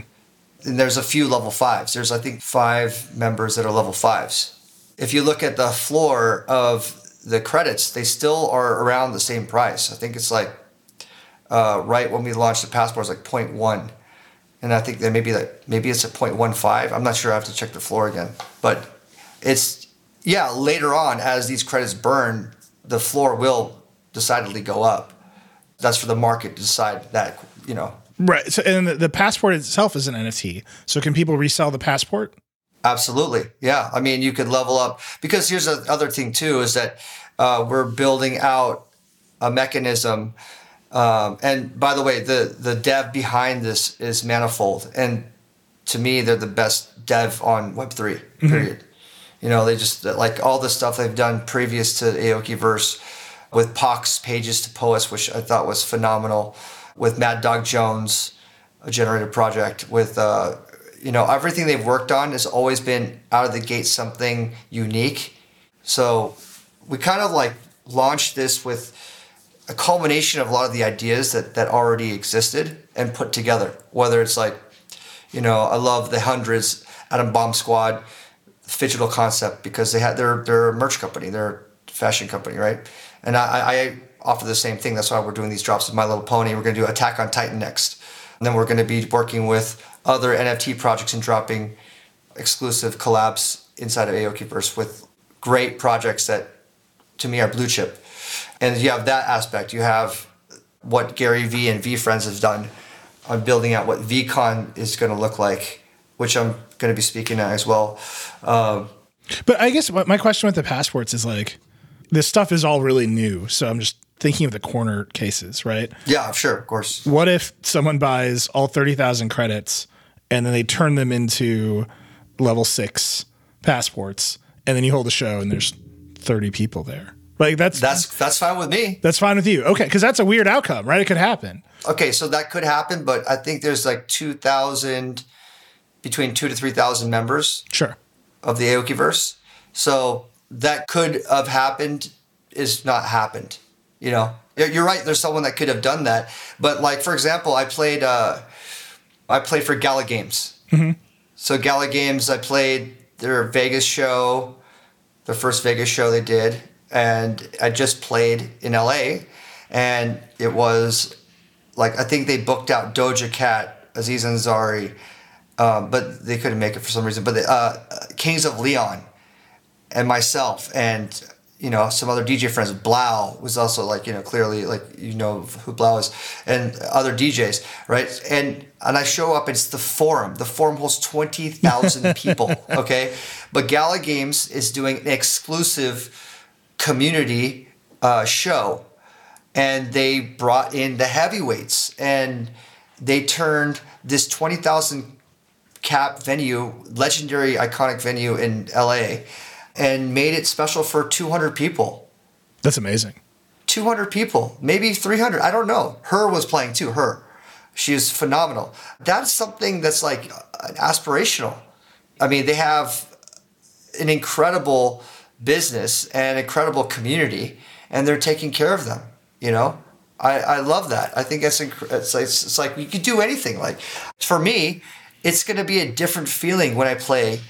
and there's a few level fives. There's I think five members that are level fives. If you look at the floor of the credits, they still are around the same price. I think it's like uh, right when we launched the passport, it's like 0.1. and I think that maybe like maybe it's a 0.15. I'm not sure. I have to check the floor again, but it's yeah. Later on, as these credits burn, the floor will decidedly go up. That's for the market to decide that you know Right. So and the passport itself is an NFT. So can people resell the passport? Absolutely. Yeah. I mean, you could level up because here's the other thing too is that uh, we're building out a mechanism. Um, and by the way, the the dev behind this is Manifold, and to me, they're the best dev on Web 3 Period. You know, they just like all the stuff they've done previous to Aokiverse with Pox pages to Polis, which I thought was phenomenal. With Mad Dog Jones, a generated project with uh, you know everything they've worked on has always been out of the gate something unique. So we kind of like launched this with a culmination of a lot of the ideas that that already existed and put together. Whether it's like you know i love the hundreds Adam Bomb Squad digital concept because they had their their merch company they're fashion company right? And i i offer the same thing. That's why we're doing these drops with my little pony. We're going to do attack on titan next. And then we're going to be working with other NFT projects and dropping exclusive collabs inside of Aokiverse with great projects that to me are blue chip. And you have that aspect. You have what Gary Vee and VeeFriends has done on building out what VeeCon is going to look like, which I'm going to be speaking at as well. Um, But I guess my question with the passports is like, this stuff is all really new. So I'm just thinking of the corner cases, right? yeah, sure, of course. What if someone buys all 30,000 credits and then they turn them into level six passports and then you hold a show and there's 30 people there? Like that's, that's, That's fine with me. that's fine with you. Okay. Cause that's a weird outcome, right? It could happen. Okay, so that could happen, but I think there's like 2,000, between two to 3,000 members Sure. of the Aokiverse. So that could have happened is not happened. You know, You're- you're right. There's someone that could have done that, but like for example, I played uh, I played for Gala Games. So Gala Games, I played their Vegas show, their first Vegas show they did, and I just played in LA, and it was like I think they booked out Doja Cat, Aziz Ansari, um, but they couldn't make it for some reason. But the, uh, Kings of Leon and myself and you know some other DJ friends. 3LAU was also like you know clearly like you know who 3LAU is, and other DJs, right? And and I show up. It's the forum. The forum holds twenty thousand [laughs] people. Okay, but Gala Games is doing an exclusive community uh, show, and they brought in the heavyweights, and they turned this twenty thousand cap venue, legendary iconic venue in LA and made it special for 200 people. That's amazing. 200 people, maybe 300. I don't know. H.E.R. was playing too. H.E.R., she is phenomenal. That's something that's like uh, aspirational. I mean, they have an incredible business and incredible community, and they're taking care of them. You know, I, I love that. I think it's, inc- it's like it's like you could do anything. Like for me, it's going to be a different feeling when I play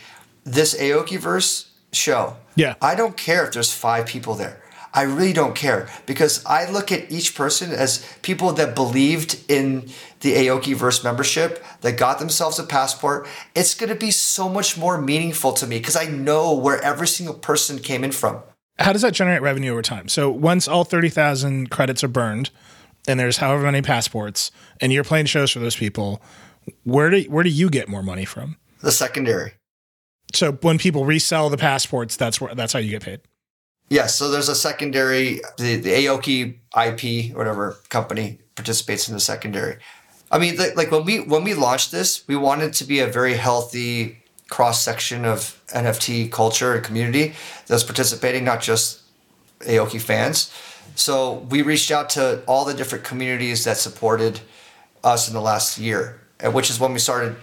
this Aokiverse show. Yeah. I don't care if there's five people there. I really don't care because I look at each person as people that believed in the Aokiverse membership, that got themselves a passport. It's going to be so much more meaningful to me because I know where every single person came in from. How does that generate revenue over time? So once all 30,000 credits are burned and there's however many passports and you're playing shows for those people, where do where do you get more money from? The secondary. So when people resell the passports, that's where that's how you get paid. Yes, so there's a secondary. The, the Aoki IP, whatever company, participates in the secondary. I mean, like, like when we when we launched this, we wanted to be a very healthy cross section of NFT culture and community that's participating, not just Aoki fans. So we reached out to all the different communities that supported us in the last year, which is when we started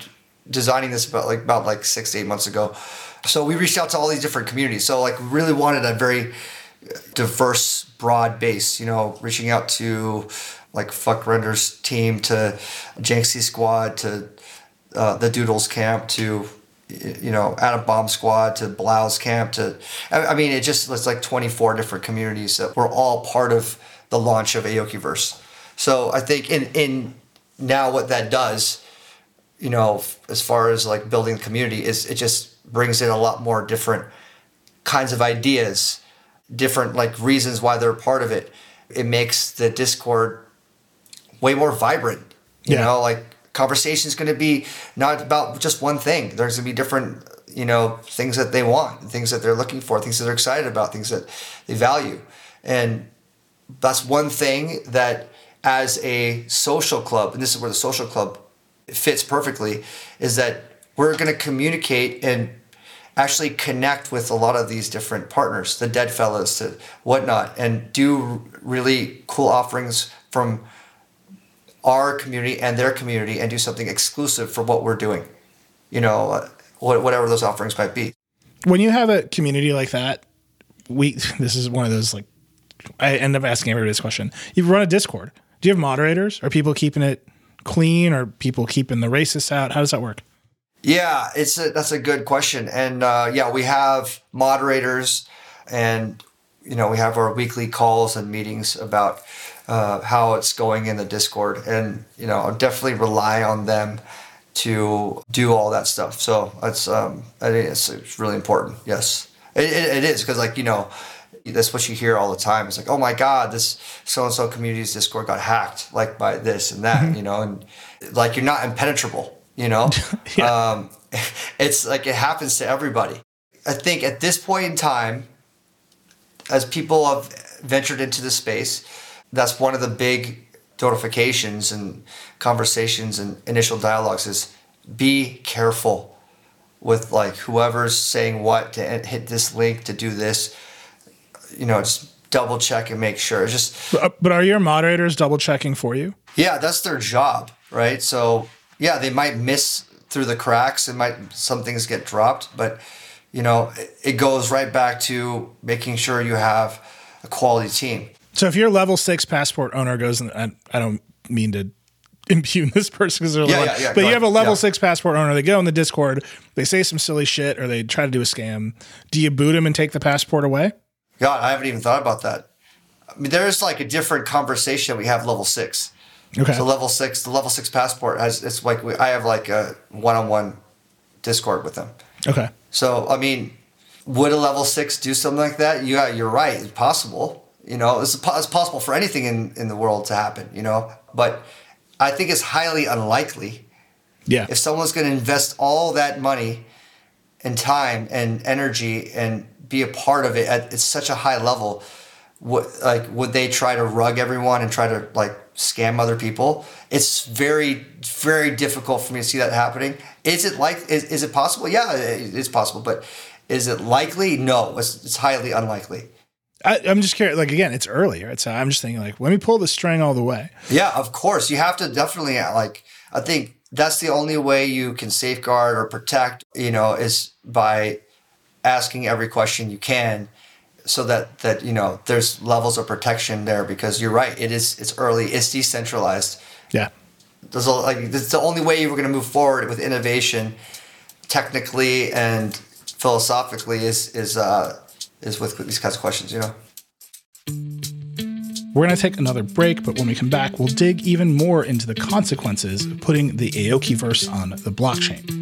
designing this about like about like six to eight months ago. So we reached out to all these different communities. So like really wanted a very diverse, broad base. You know, reaching out to like Fvckrender's team, to Janksy Squad, to uh, the Doodles camp, to you know Adam Bomb Squad, to 3LAU's camp. To I mean, it just it's like 24 different communities that were all part of the launch of Aokiverse. So I think in in now what that does you know, as far as like building the community, is it just brings in a lot more different kinds of ideas, different like reasons why they're part of it. It makes the Discord way more vibrant. You Yeah. know, like conversation is going to be not about just one thing. There's going to be different, you know, things that they want, things that they're looking for, things that they're excited about, things that they value, and that's one thing that as a social club, and this is where the social club fits perfectly, is that we're going to communicate and actually connect with a lot of these different partners, the Deadfellaz to whatnot, and do really cool offerings from our community and their community and do something exclusive for what we're doing. You know, whatever those offerings might be. When you have a community like that, we [laughs] this is one of those like I end up asking everybody this question. You run a Discord. Do you have moderators? Are people keeping it clean? Are people keeping the racists out? How does that work? Yeah, it's a, that's a good question, and uh, yeah, we have moderators, and you know we have our weekly calls and meetings about uh, how it's going in the Discord, and you know I'll definitely rely on them to do all that stuff. So that's um, I think it's, it's really important. Yes, it, it, it is because like you know that's what you hear all the time. It's like, oh my God, this so and so community's Discord got hacked, like by this and that, [laughs] you know, and like you're not impenetrable, you know. [laughs] um, [laughs] it's like it happens to everybody. I think at this point in time, as people have ventured into the space, that's one of the big notifications and conversations and initial dialogues is be careful with like whoever's saying what to hit this link to do this you know, just double check and make sure. It's Just But, uh, but are your moderators double checking for you? yeah, that's their job, right? So yeah, they might miss through the cracks. It might some things get dropped, but you know, it, it goes right back to making sure you have a quality team. So if your level six passport owner goes, and I, I don't mean to impugn this person because they're Yeah, yeah, yeah, but you ahead. have a level Yeah. six passport owner. They go in the Discord, they say some silly shit, or they try to do a scam. Do you boot them and take the passport away? God, I haven't even thought about that. I mean, there's like a different conversation we have level six. Okay. So level six, the level six passport has it's like we, I have like a one-on-one Discord with them. okay. So I mean, Would a level six do something like that? Yeah, you're right. It's possible. You know, it's, it's possible for anything in, in the world to happen, you know, but I think it's highly unlikely. Yeah. If someone's going to invest all that money and time and energy and be a part of it at, at such a high level, what like would they try to rug everyone and try to like scam other people? It's very very difficult for me to see that happening. Is it like is, is it possible? Yeah, it's possible, but is it likely? No, it's, it's highly unlikely. I, am just curious. Like again, it's early, right? So I'm just thinking, like, let me pull the string all the way. Yeah, of course. You have to definitely like. I think that's the only way you can safeguard or protect. You know, is by asking every question you can, so that that you know there's levels of protection there. Because you're right, it is it's early, it's decentralized. Yeah. There's a, like it's the only way we're going to move forward with innovation, technically and philosophically, is is uh, is with these kinds of questions, you know. We're going to take another break, but when we come back, we'll dig even more into the consequences of putting the Aokiverse on the blockchain.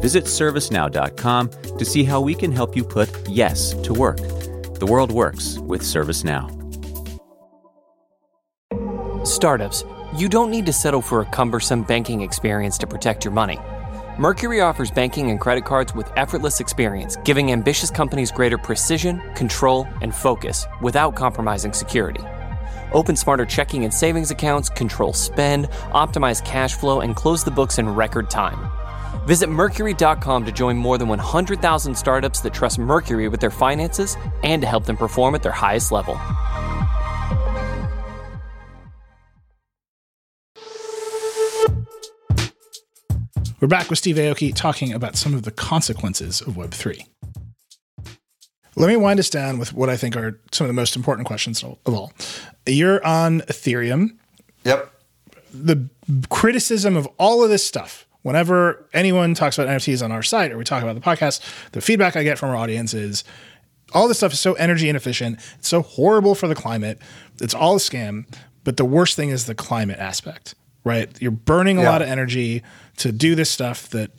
Visit servicenow.com to see how we can help you put yes to work. The world works with ServiceNow. Startups, you don't need to settle for a cumbersome banking experience to protect your money. Mercury offers banking and credit cards with effortless experience, giving ambitious companies greater precision, control, and focus without compromising security. Open smarter checking and savings accounts, control spend, optimize cash flow, and close the books in record time. Visit Mercury.com to join more than 100,000 startups that trust Mercury with their finances and to help them perform at their highest level. We're back with Steve Aoki talking about some of the consequences of Web3. Let me wind us down with what I think are some of the most important questions of all. You're on Ethereum. Yep. The criticism of all of this stuff, whenever anyone talks about NFTs on our site or we talk about the podcast, the feedback I get from our audience is all this stuff is so energy inefficient. It's so horrible for the climate. It's all a scam. But the worst thing is the climate aspect, right? You're burning a Yeah. lot of energy to do this stuff that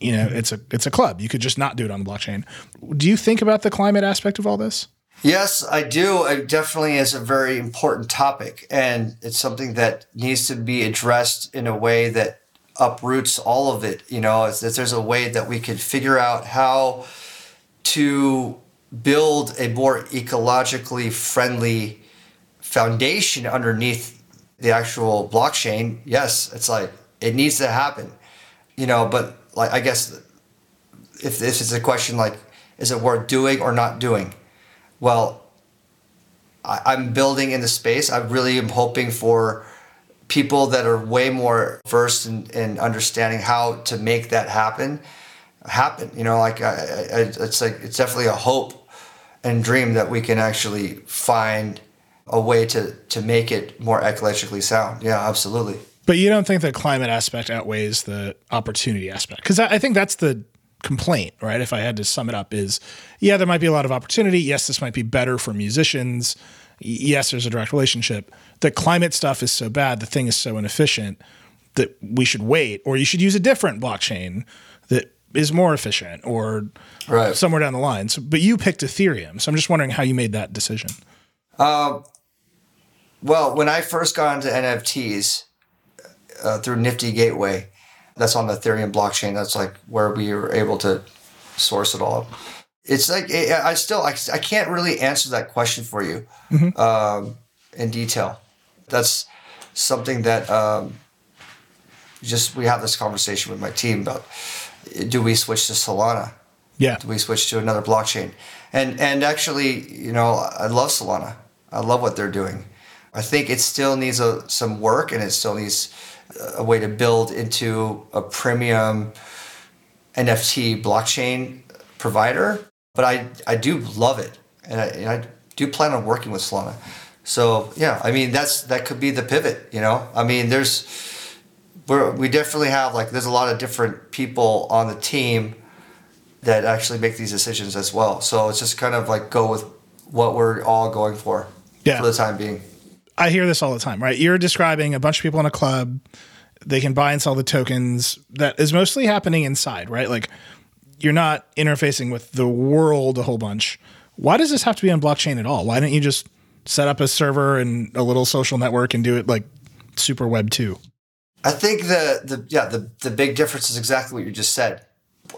you know it's a it's a club. You could just not do it on the blockchain. Do you think about the climate aspect of all this? Yes, I do. It definitely is a very important topic, and it's something that needs to be addressed in a way that uproots all of it. You know, if there's a way that we could figure out how to build a more ecologically friendly foundation underneath the actual blockchain. Yes, it's like it needs to happen. You know, but like I guess if this is a question like, is it worth doing or not doing? well, I, I'm building in the space. I really am hoping for people that are way more versed in, in understanding how to make that happen happen. You know, like I, I, it's like it's definitely a hope and dream that we can actually find a way to to make it more ecologically sound. Yeah, absolutely. But you don't think the climate aspect outweighs the opportunity aspect? Because I, I think that's the complaint, right? If I had to sum it up, is yeah, there might be a lot of opportunity. Yes, this might be better for musicians. Yes, there's a direct relationship. The climate stuff is so bad, the thing is so inefficient that we should wait, or you should use a different blockchain that is more efficient, or Right. somewhere down the line. So, but you picked Ethereum, so I'm just wondering how you made that decision. Well, when I first got into NFTs uh, through Nifty Gateway, that's on the Ethereum blockchain. That's like where we were able to source it all. It's like I I still I, I can't really answer that question for you um, in detail. That's something that um, just we have this conversation with my team about. Do we switch to Solana? Yeah, Do we switch to another blockchain? And and actually, you know, I love Solana. I love what they're doing. I think it still needs a, some work, and it still needs a way to build into a premium NFT blockchain provider. but I I do love it, and I, and I do plan on working with Solana. So yeah, I mean that's that could be the pivot. You know, I mean there's we're, we definitely have like there's a lot of different people on the team that actually make these decisions as well. So it's just kind of like go with what we're all going for Yeah. for the time being. I hear this all the time, right? You're describing a bunch of people in a club. They can buy and sell the tokens. That is mostly happening inside, right? Like you're not interfacing with the world a whole bunch. Why does this have to be on blockchain at all? Why don't you just set up a server and a little social network and do it like super web 2? I think the the yeah the the big difference is exactly what you just said.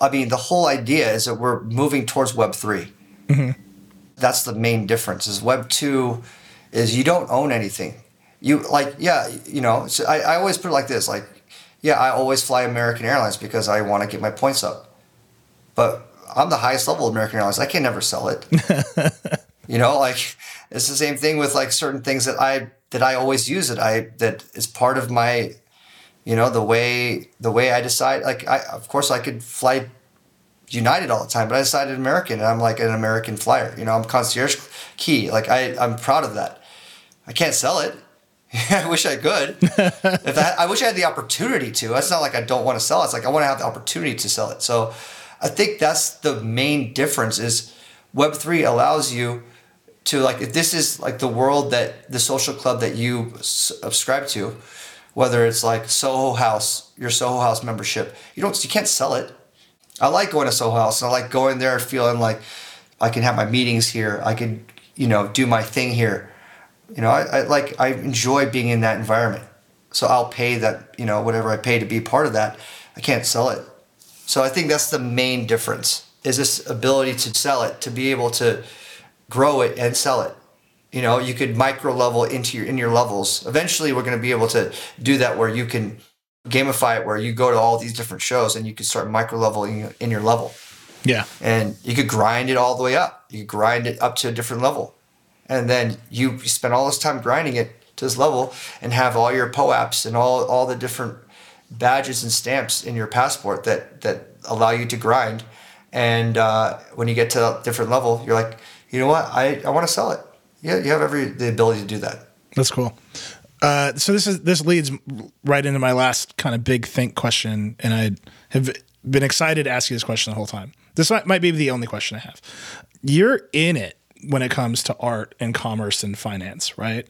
I mean, the whole idea is that we're moving towards Web 3 mm-hmm. That's the main difference. Is Web two is you don't own anything. You like yeah you know so I, I always put it like this like yeah I always fly American Airlines because I want to get my points up, but I'm the highest level of American Airlines. I can never sell it. [laughs] you know like it's the same thing with like certain things that I that I always use that I that is part of my you know the way the way I decide like I of course I could fly United all the time but I decided American and I'm like an American flyer. You know I'm concierge key. Like I I'm proud of that. I can't sell it. [laughs] I wish I could. [laughs] If I, I wish I had the opportunity to. It's not like I don't want to sell. It. it's like I want to have the opportunity to sell it. So I think that's the main difference is web3 allows you to like if this is like the world that the social club that you subscribe to whether it's like soho house your soho house membership you don't you can't sell it. I like going to soho house and i like going there feeling like i can have my meetings here i can you know do my thing here. You know I, I like i enjoy being in that environment. So i'll pay that you know whatever i pay to be part of that. I can't sell it. So i think that's the main difference is this ability to sell it to be able to grow it and sell it. You know, you could micro level into your in your levels. Eventually, we're going to be able to do that where you can gamify it, where you go to all these different shows and you can start micro leveling in your level, Yeah. and you could grind it all the way up. You grind it up to a different level, and then you spend all this time grinding it to this level and have all your POAPs and all all the different badges and stamps in your passport that that allow you to grind. And uh, when you get to a different level, you're like, you know what? I, I want to sell it. Yeah, you have every the ability to do that. That's cool. Uh, so this is this leads right into my last kind of big think question, and I have been excited to ask you this question the whole time. This might, might be the only question I have. You're in it when it comes to art and commerce and finance, right?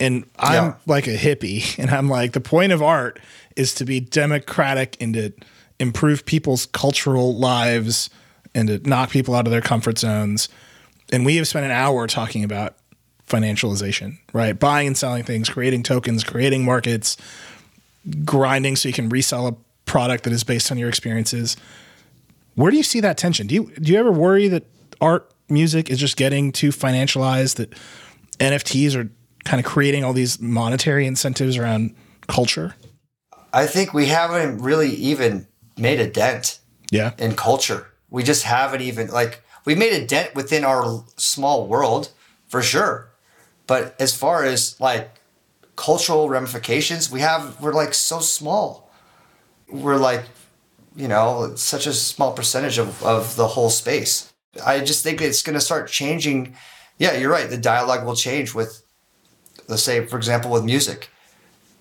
And I'm Yeah. like a hippie, [laughs] and I'm like the point of art is to be democratic and to improve people's cultural lives and to knock people out of their comfort zones. And we have spent an hour talking about financialization, right? Buying and selling things, creating tokens, creating markets, grinding so you can resell a product that is based on your experiences. Where do you see that tension? Do you do you ever worry that art, music is just getting too financialized that NFTs are kind of creating all these monetary incentives around culture? I think we haven't really even made a dent Yeah. in culture. We just haven't even like we made a dent within our small world for sure. But as far as like cultural ramifications, we have we're like so small. We're like, you know, such a small percentage of, of the whole space. I just think it's gonna start changing. Yeah, you're right. The dialogue will change with let's say, for example, with music.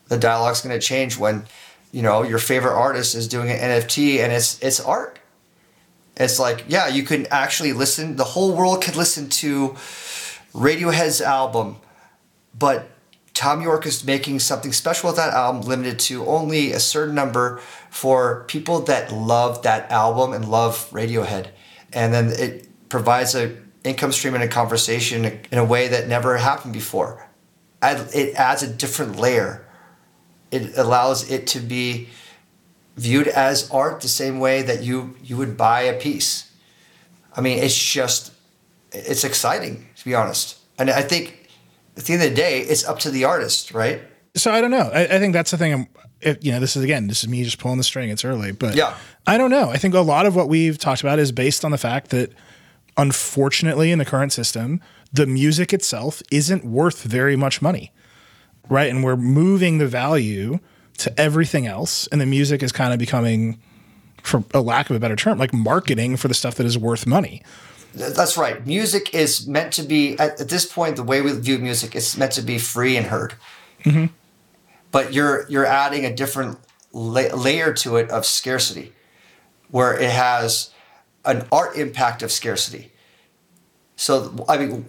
The dialogue's gonna change when, you know, your favorite artist is doing an NFT and it's it's art it's like yeah you can actually listen the whole world could listen to radiohead's album but Thom Yorke is making something special with that album limited to only a certain number for people that love that album and love radiohead. And then it provides a income stream and a conversation in a way that never happened before. It adds a different layer. It allows it to be viewed as art the same way that you you would buy a piece. I mean, it's just it's exciting to be honest, and I think at the end of the day, it's up to the artist, right? So I don't know. I, I think that's the thing. I'm, if, you know, this is again, this is me just pulling the string. It's early, but Yeah. I don't know. I think a lot of what we've talked about is based on the fact that, unfortunately, in the current system, the music itself isn't worth very much money, right? And we're moving the value to everything else, and the music is kind of becoming, for a lack of a better term, like marketing for the stuff that is worth money. That's right. Music is meant to be at, at this point. The way we view music, is meant to be free and heard. Mm-hmm. But you're you're adding a different la- layer to it of scarcity, where it has an art impact of scarcity. So I mean,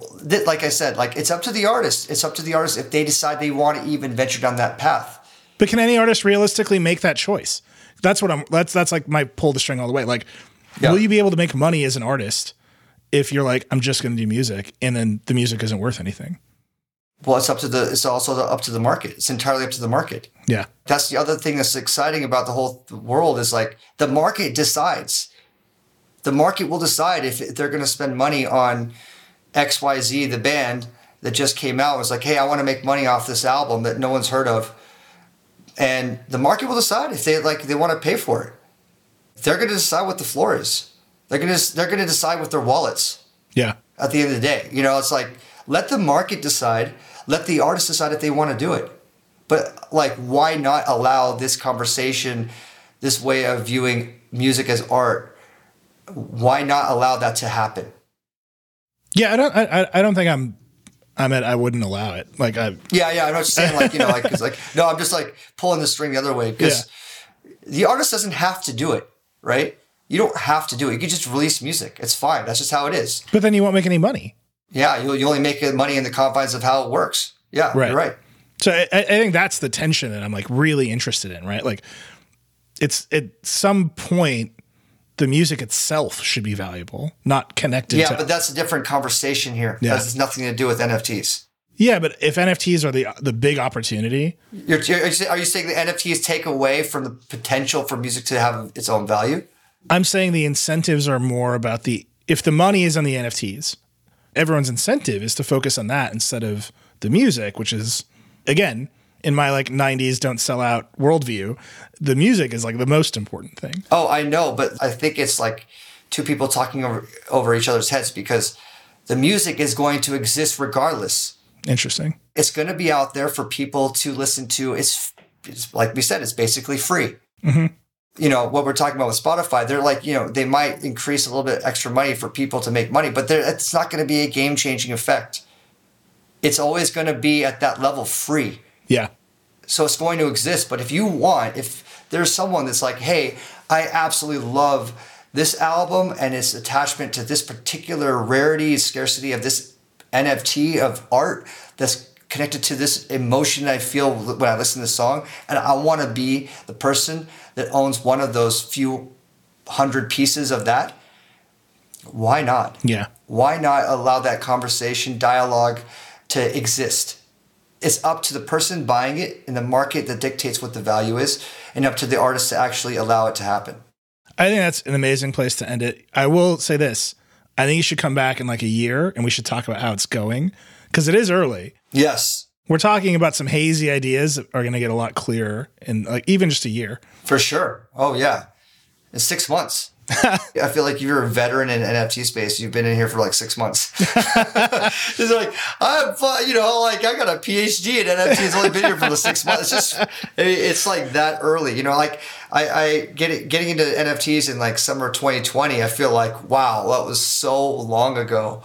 like I said, like it's up to the artist. It's up to the artist if they decide they want to even venture down that path. But can any artist realistically make that choice? That's what I'm. That's that's like my pull the string all the way. Like, Yeah. will you be able to make money as an artist if you're like, I'm just going to do music, and then the music isn't worth anything? Well, it's up to the. It's also up to the market. It's entirely up to the market. Yeah, that's the other thing that's exciting about the whole world is like the market decides. The market will decide if they're going to spend money on XYZ, the band that just came out was like, hey, I want to make money off this album that no one's heard of. And the market will decide if they like they want to pay for it. They're going to decide what the floor is. They're going to they're going to decide with their wallets yeah, at the end of the day. You know, it's like let the market decide, let the artist decide if they want to do it. But like, why not allow this conversation, this way of viewing music as art? Why not allow that to happen? yeah. I don't. I, I- I don't think I'm. I'm at. I wouldn't allow it. Like I. Yeah, yeah. I'm not just saying like you know like because like no, I'm just like pulling the string the other way because the artist doesn't have to do it, right? You don't have to do it. You can just release music. It's fine. That's just how it is. But then you won't make any money. Yeah, you, you only make money in the confines of how it works. Yeah, Right. you're right. So I, I think that's the tension that I'm like really interested in, right? Like, it's at some point the music itself should be valuable, not connected Yeah, to. but that's a different conversation here. Yeah. That has nothing to do with NFTs. yeah, but if NFTs are the the big opportunity, You're, you're, are you are you saying the NFTs take away from the potential for music to have its own value? I'm saying the incentives are more about the if the money is on the NFTs, everyone's incentive is to focus on that instead of the music, which is again in my like 90s don't sell out worldview, the music is like the most important thing. Oh, I know, but I think it's like two people talking over, over each other's heads because the music is going to exist regardless. Interesting. It's going to be out there for people to listen to. It's, it's like we said, it's basically free. Mm-hmm. You know, what we're talking about with Spotify, they're like, you know, they might increase a little bit extra money for people to make money, but it's not going to be a game changing effect. It's always going to be at that level free. Yeah. So it's going to exist. But if you want, if there's someone that's like, hey, I absolutely love this album and its attachment to this particular rarity, scarcity of this NFT of art that's connected to this emotion I feel when I listen to this song, and I want to be the person that owns one of those few hundred pieces of that, why not? Yeah. Why not allow that conversation, dialogue to exist? It's up to the person buying it in the market that dictates what the value is, and up to the artist to actually allow it to happen. I think that's an amazing place to end it. I will say this. I think you should come back in like a year and we should talk about how it's going because it is early. Yes, We're talking about some hazy ideas that are going to get a lot clearer in like even just a year. for sure. Oh, yeah. In six months. [laughs] I feel like you're a veteran in NFT space. You've been in here for like six months. [laughs] it's like I'm, you know, like I got a PhD in NFT. It's only been here for the six months. It's just, it's like that early. You know, like I, I get it, getting into NFTs in like summer 2020. I feel like wow, that was so long ago.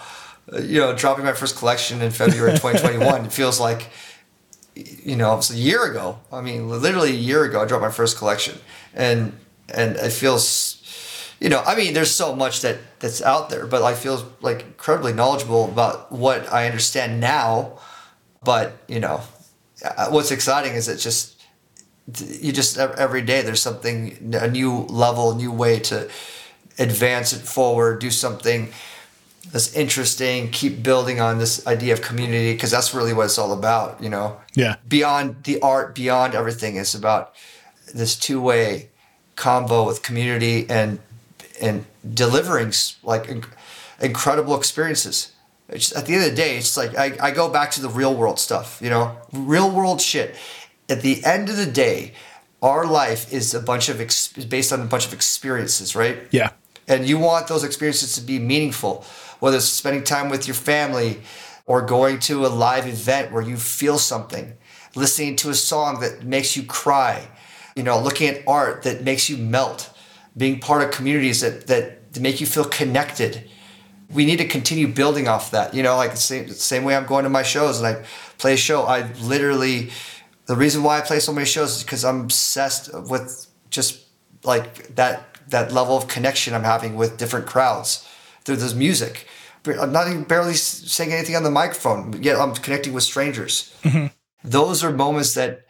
Uh, You know, dropping my first collection in February 2021. it feels like you know, it was a year ago. I mean, literally a year ago, I dropped my first collection, and and it feels, you know, I mean, there's so much that that's out there, but I feel like incredibly knowledgeable about what I understand now. But you know, uh, what's exciting is it just you just every day there's something a new level, a new way to advance it forward, do something that's interesting, keep building on this idea of community because that's really what it's all about, you know Yeah. beyond the art, beyond everything. It's about this two way combo with community and and delivering like inc- incredible experiences. It's, at the end of the day, it's like I, I go back to the real world stuff, you know, real world shit. At the end of the day, our life is a bunch of ex- is based on a bunch of experiences, right? Yeah. and you want those experiences to be meaningful whether it's spending time with your family or going to a live event where you feel something listening to a song that makes you cry you know looking at art that makes you melt being part of communities that that, make you feel connected we need to continue building off that. You know, like the same, same way I'm going to my shows and I play a show. I literally, the reason why I play so many shows is because I'm obsessed with just like that that level of connection I'm having with different crowds through this music. I'm not even barely saying anything on the microphone, yet I'm connecting with strangers. Mm-hmm. Those are moments that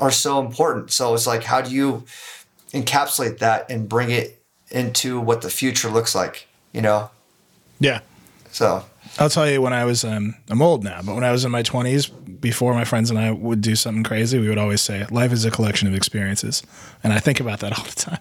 are so important. So it's like, how do you encapsulate that and bring it into what the future looks like? You know? Yeah. So I'll tell you when I was um, I'm old now, but when I was in my 20s, before my friends and I would do something crazy, we would always say life is a collection of experiences, and I think about that [laughs] all the time.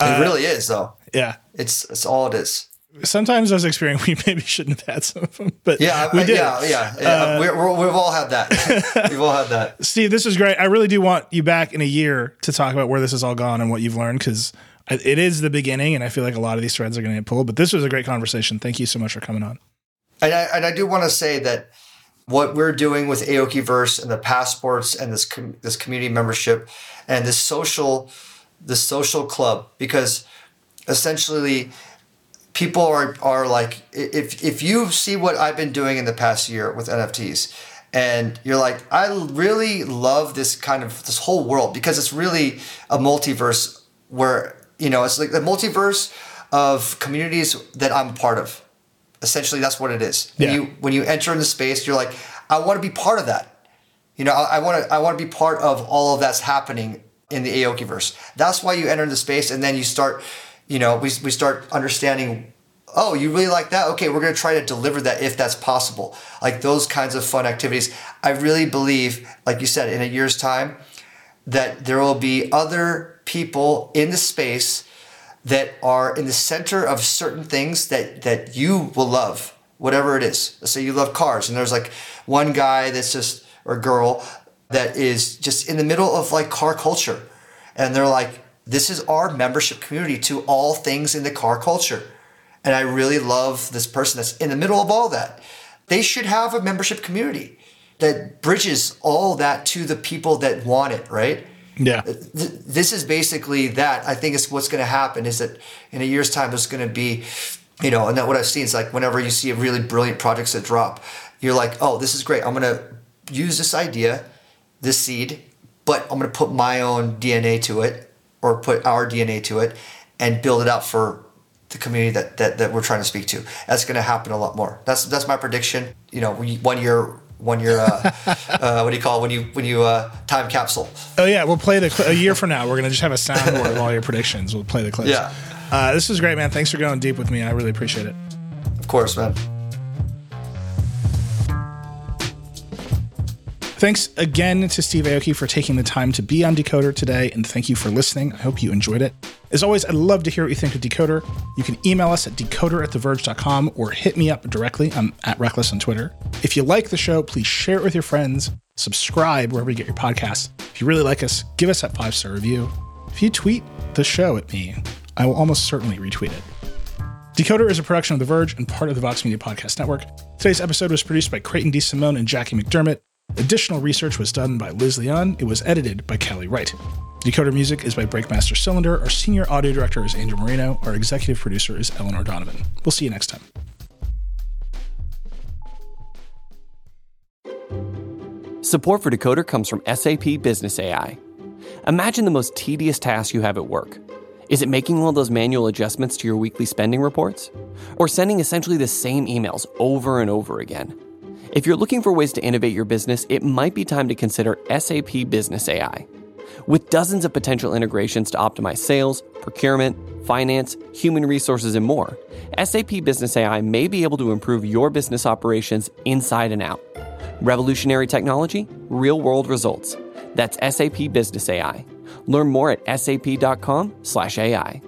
Uh, it really is, though. Yeah, it's it's all it is. Sometimes those experiences [laughs] we maybe shouldn't have had some of them, but yeah, we did. Yeah, yeah, yeah. Uh, we have all had that. [laughs] we've all had that. Steve, this is great. I really do want you back in a year to talk about where this has all gone and what you've learned because it is the beginning, and I feel like a lot of these threads are going to get pulled. But this was a great conversation. Thank you so much for coming on. And I, and I do want to say that what we're doing with Aokiverse and the passports and this com- this community membership and this social this social club because essentially people are are like if if you see what I've been doing in the past year with NFTs and you're like I really love this kind of this whole world because it's really a multiverse where you know it's like the multiverse of communities that I'm part of Essentially, that's what it is. Yeah. When you when you enter into space, you're like, I want to be part of that. You know, I want to I want to be part of all of that's happening in the Aokiverse. That's why you enter into space, and then you start, you know, we we start understanding. Oh, you really like that? Okay, we're going to try to deliver that if that's possible. Like those kinds of fun activities. I really believe, like you said, in a year's time, that there will be other people in the space that are in the center of certain things that that you will love, whatever it is. Let's say you love cars, and there's like one guy that's just or girl that is just in the middle of like car culture, and they're like, this is our membership community to all things in the car culture, and I really love this person that's in the middle of all that. They should have a membership community that bridges all that to the people that want it, right? Yeah. This is basically that. I think it's what's going to happen is that in a year's time, there's going to be, you know, and that what I've seen is like whenever you see a really brilliant projects that drop, you're like, oh, this is great. I'm going to use this idea, this seed, but I'm going to put my own DNA to it or put our DNA to it and build it out for the community that, that, that we're trying to speak to. That's going to happen a lot more. That's, that's my prediction. You know, one year when you're uh, [laughs] uh, what do you call it? when you when you uh, time capsule. Oh yeah, we'll play the cl- a year from now. We're gonna just have a soundboard of all your predictions. We'll play the clips. Yeah. Uh, this was great, man. Thanks for going deep with me. I really appreciate it. Of course, man. Thanks again to Steve Aoki for taking the time to be on Decoder today, and thank you for listening. I hope you enjoyed it. As always, I'd love to hear what you think of Decoder. You can email us at decoder at theverge.com or hit me up directly. I'm at Reckless on Twitter. If you like the show, please share it with your friends, subscribe wherever you get your podcasts. If you really like us, give us that five star review. If you tweet the show at me, I will almost certainly retweet it. Decoder is a production of The Verge and part of the Vox Media Podcast Network. Today's episode was produced by Creighton DeSimone and Jackie McDermott. Additional research was done by Liz Leon. It was edited by Callie Wright. Decoder music is by Breakmaster Cylinder. Our senior audio director is Andrew Marino. Our executive producer is Eleanor Donovan. We'll see you next time. Support for Decoder comes from SAP Business AI. Imagine the most tedious task you have at work. Is it making all those manual adjustments to your weekly spending reports? Or sending essentially the same emails over and over again? If you're looking for ways to innovate your business, it might be time to consider SAP Business AI. With dozens of potential integrations to optimize sales, procurement, finance, human resources, and more, SAP Business AI may be able to improve your business operations inside and out. Revolutionary technology, real world results. That's SAP Business AI. Learn more at sap.com/ai.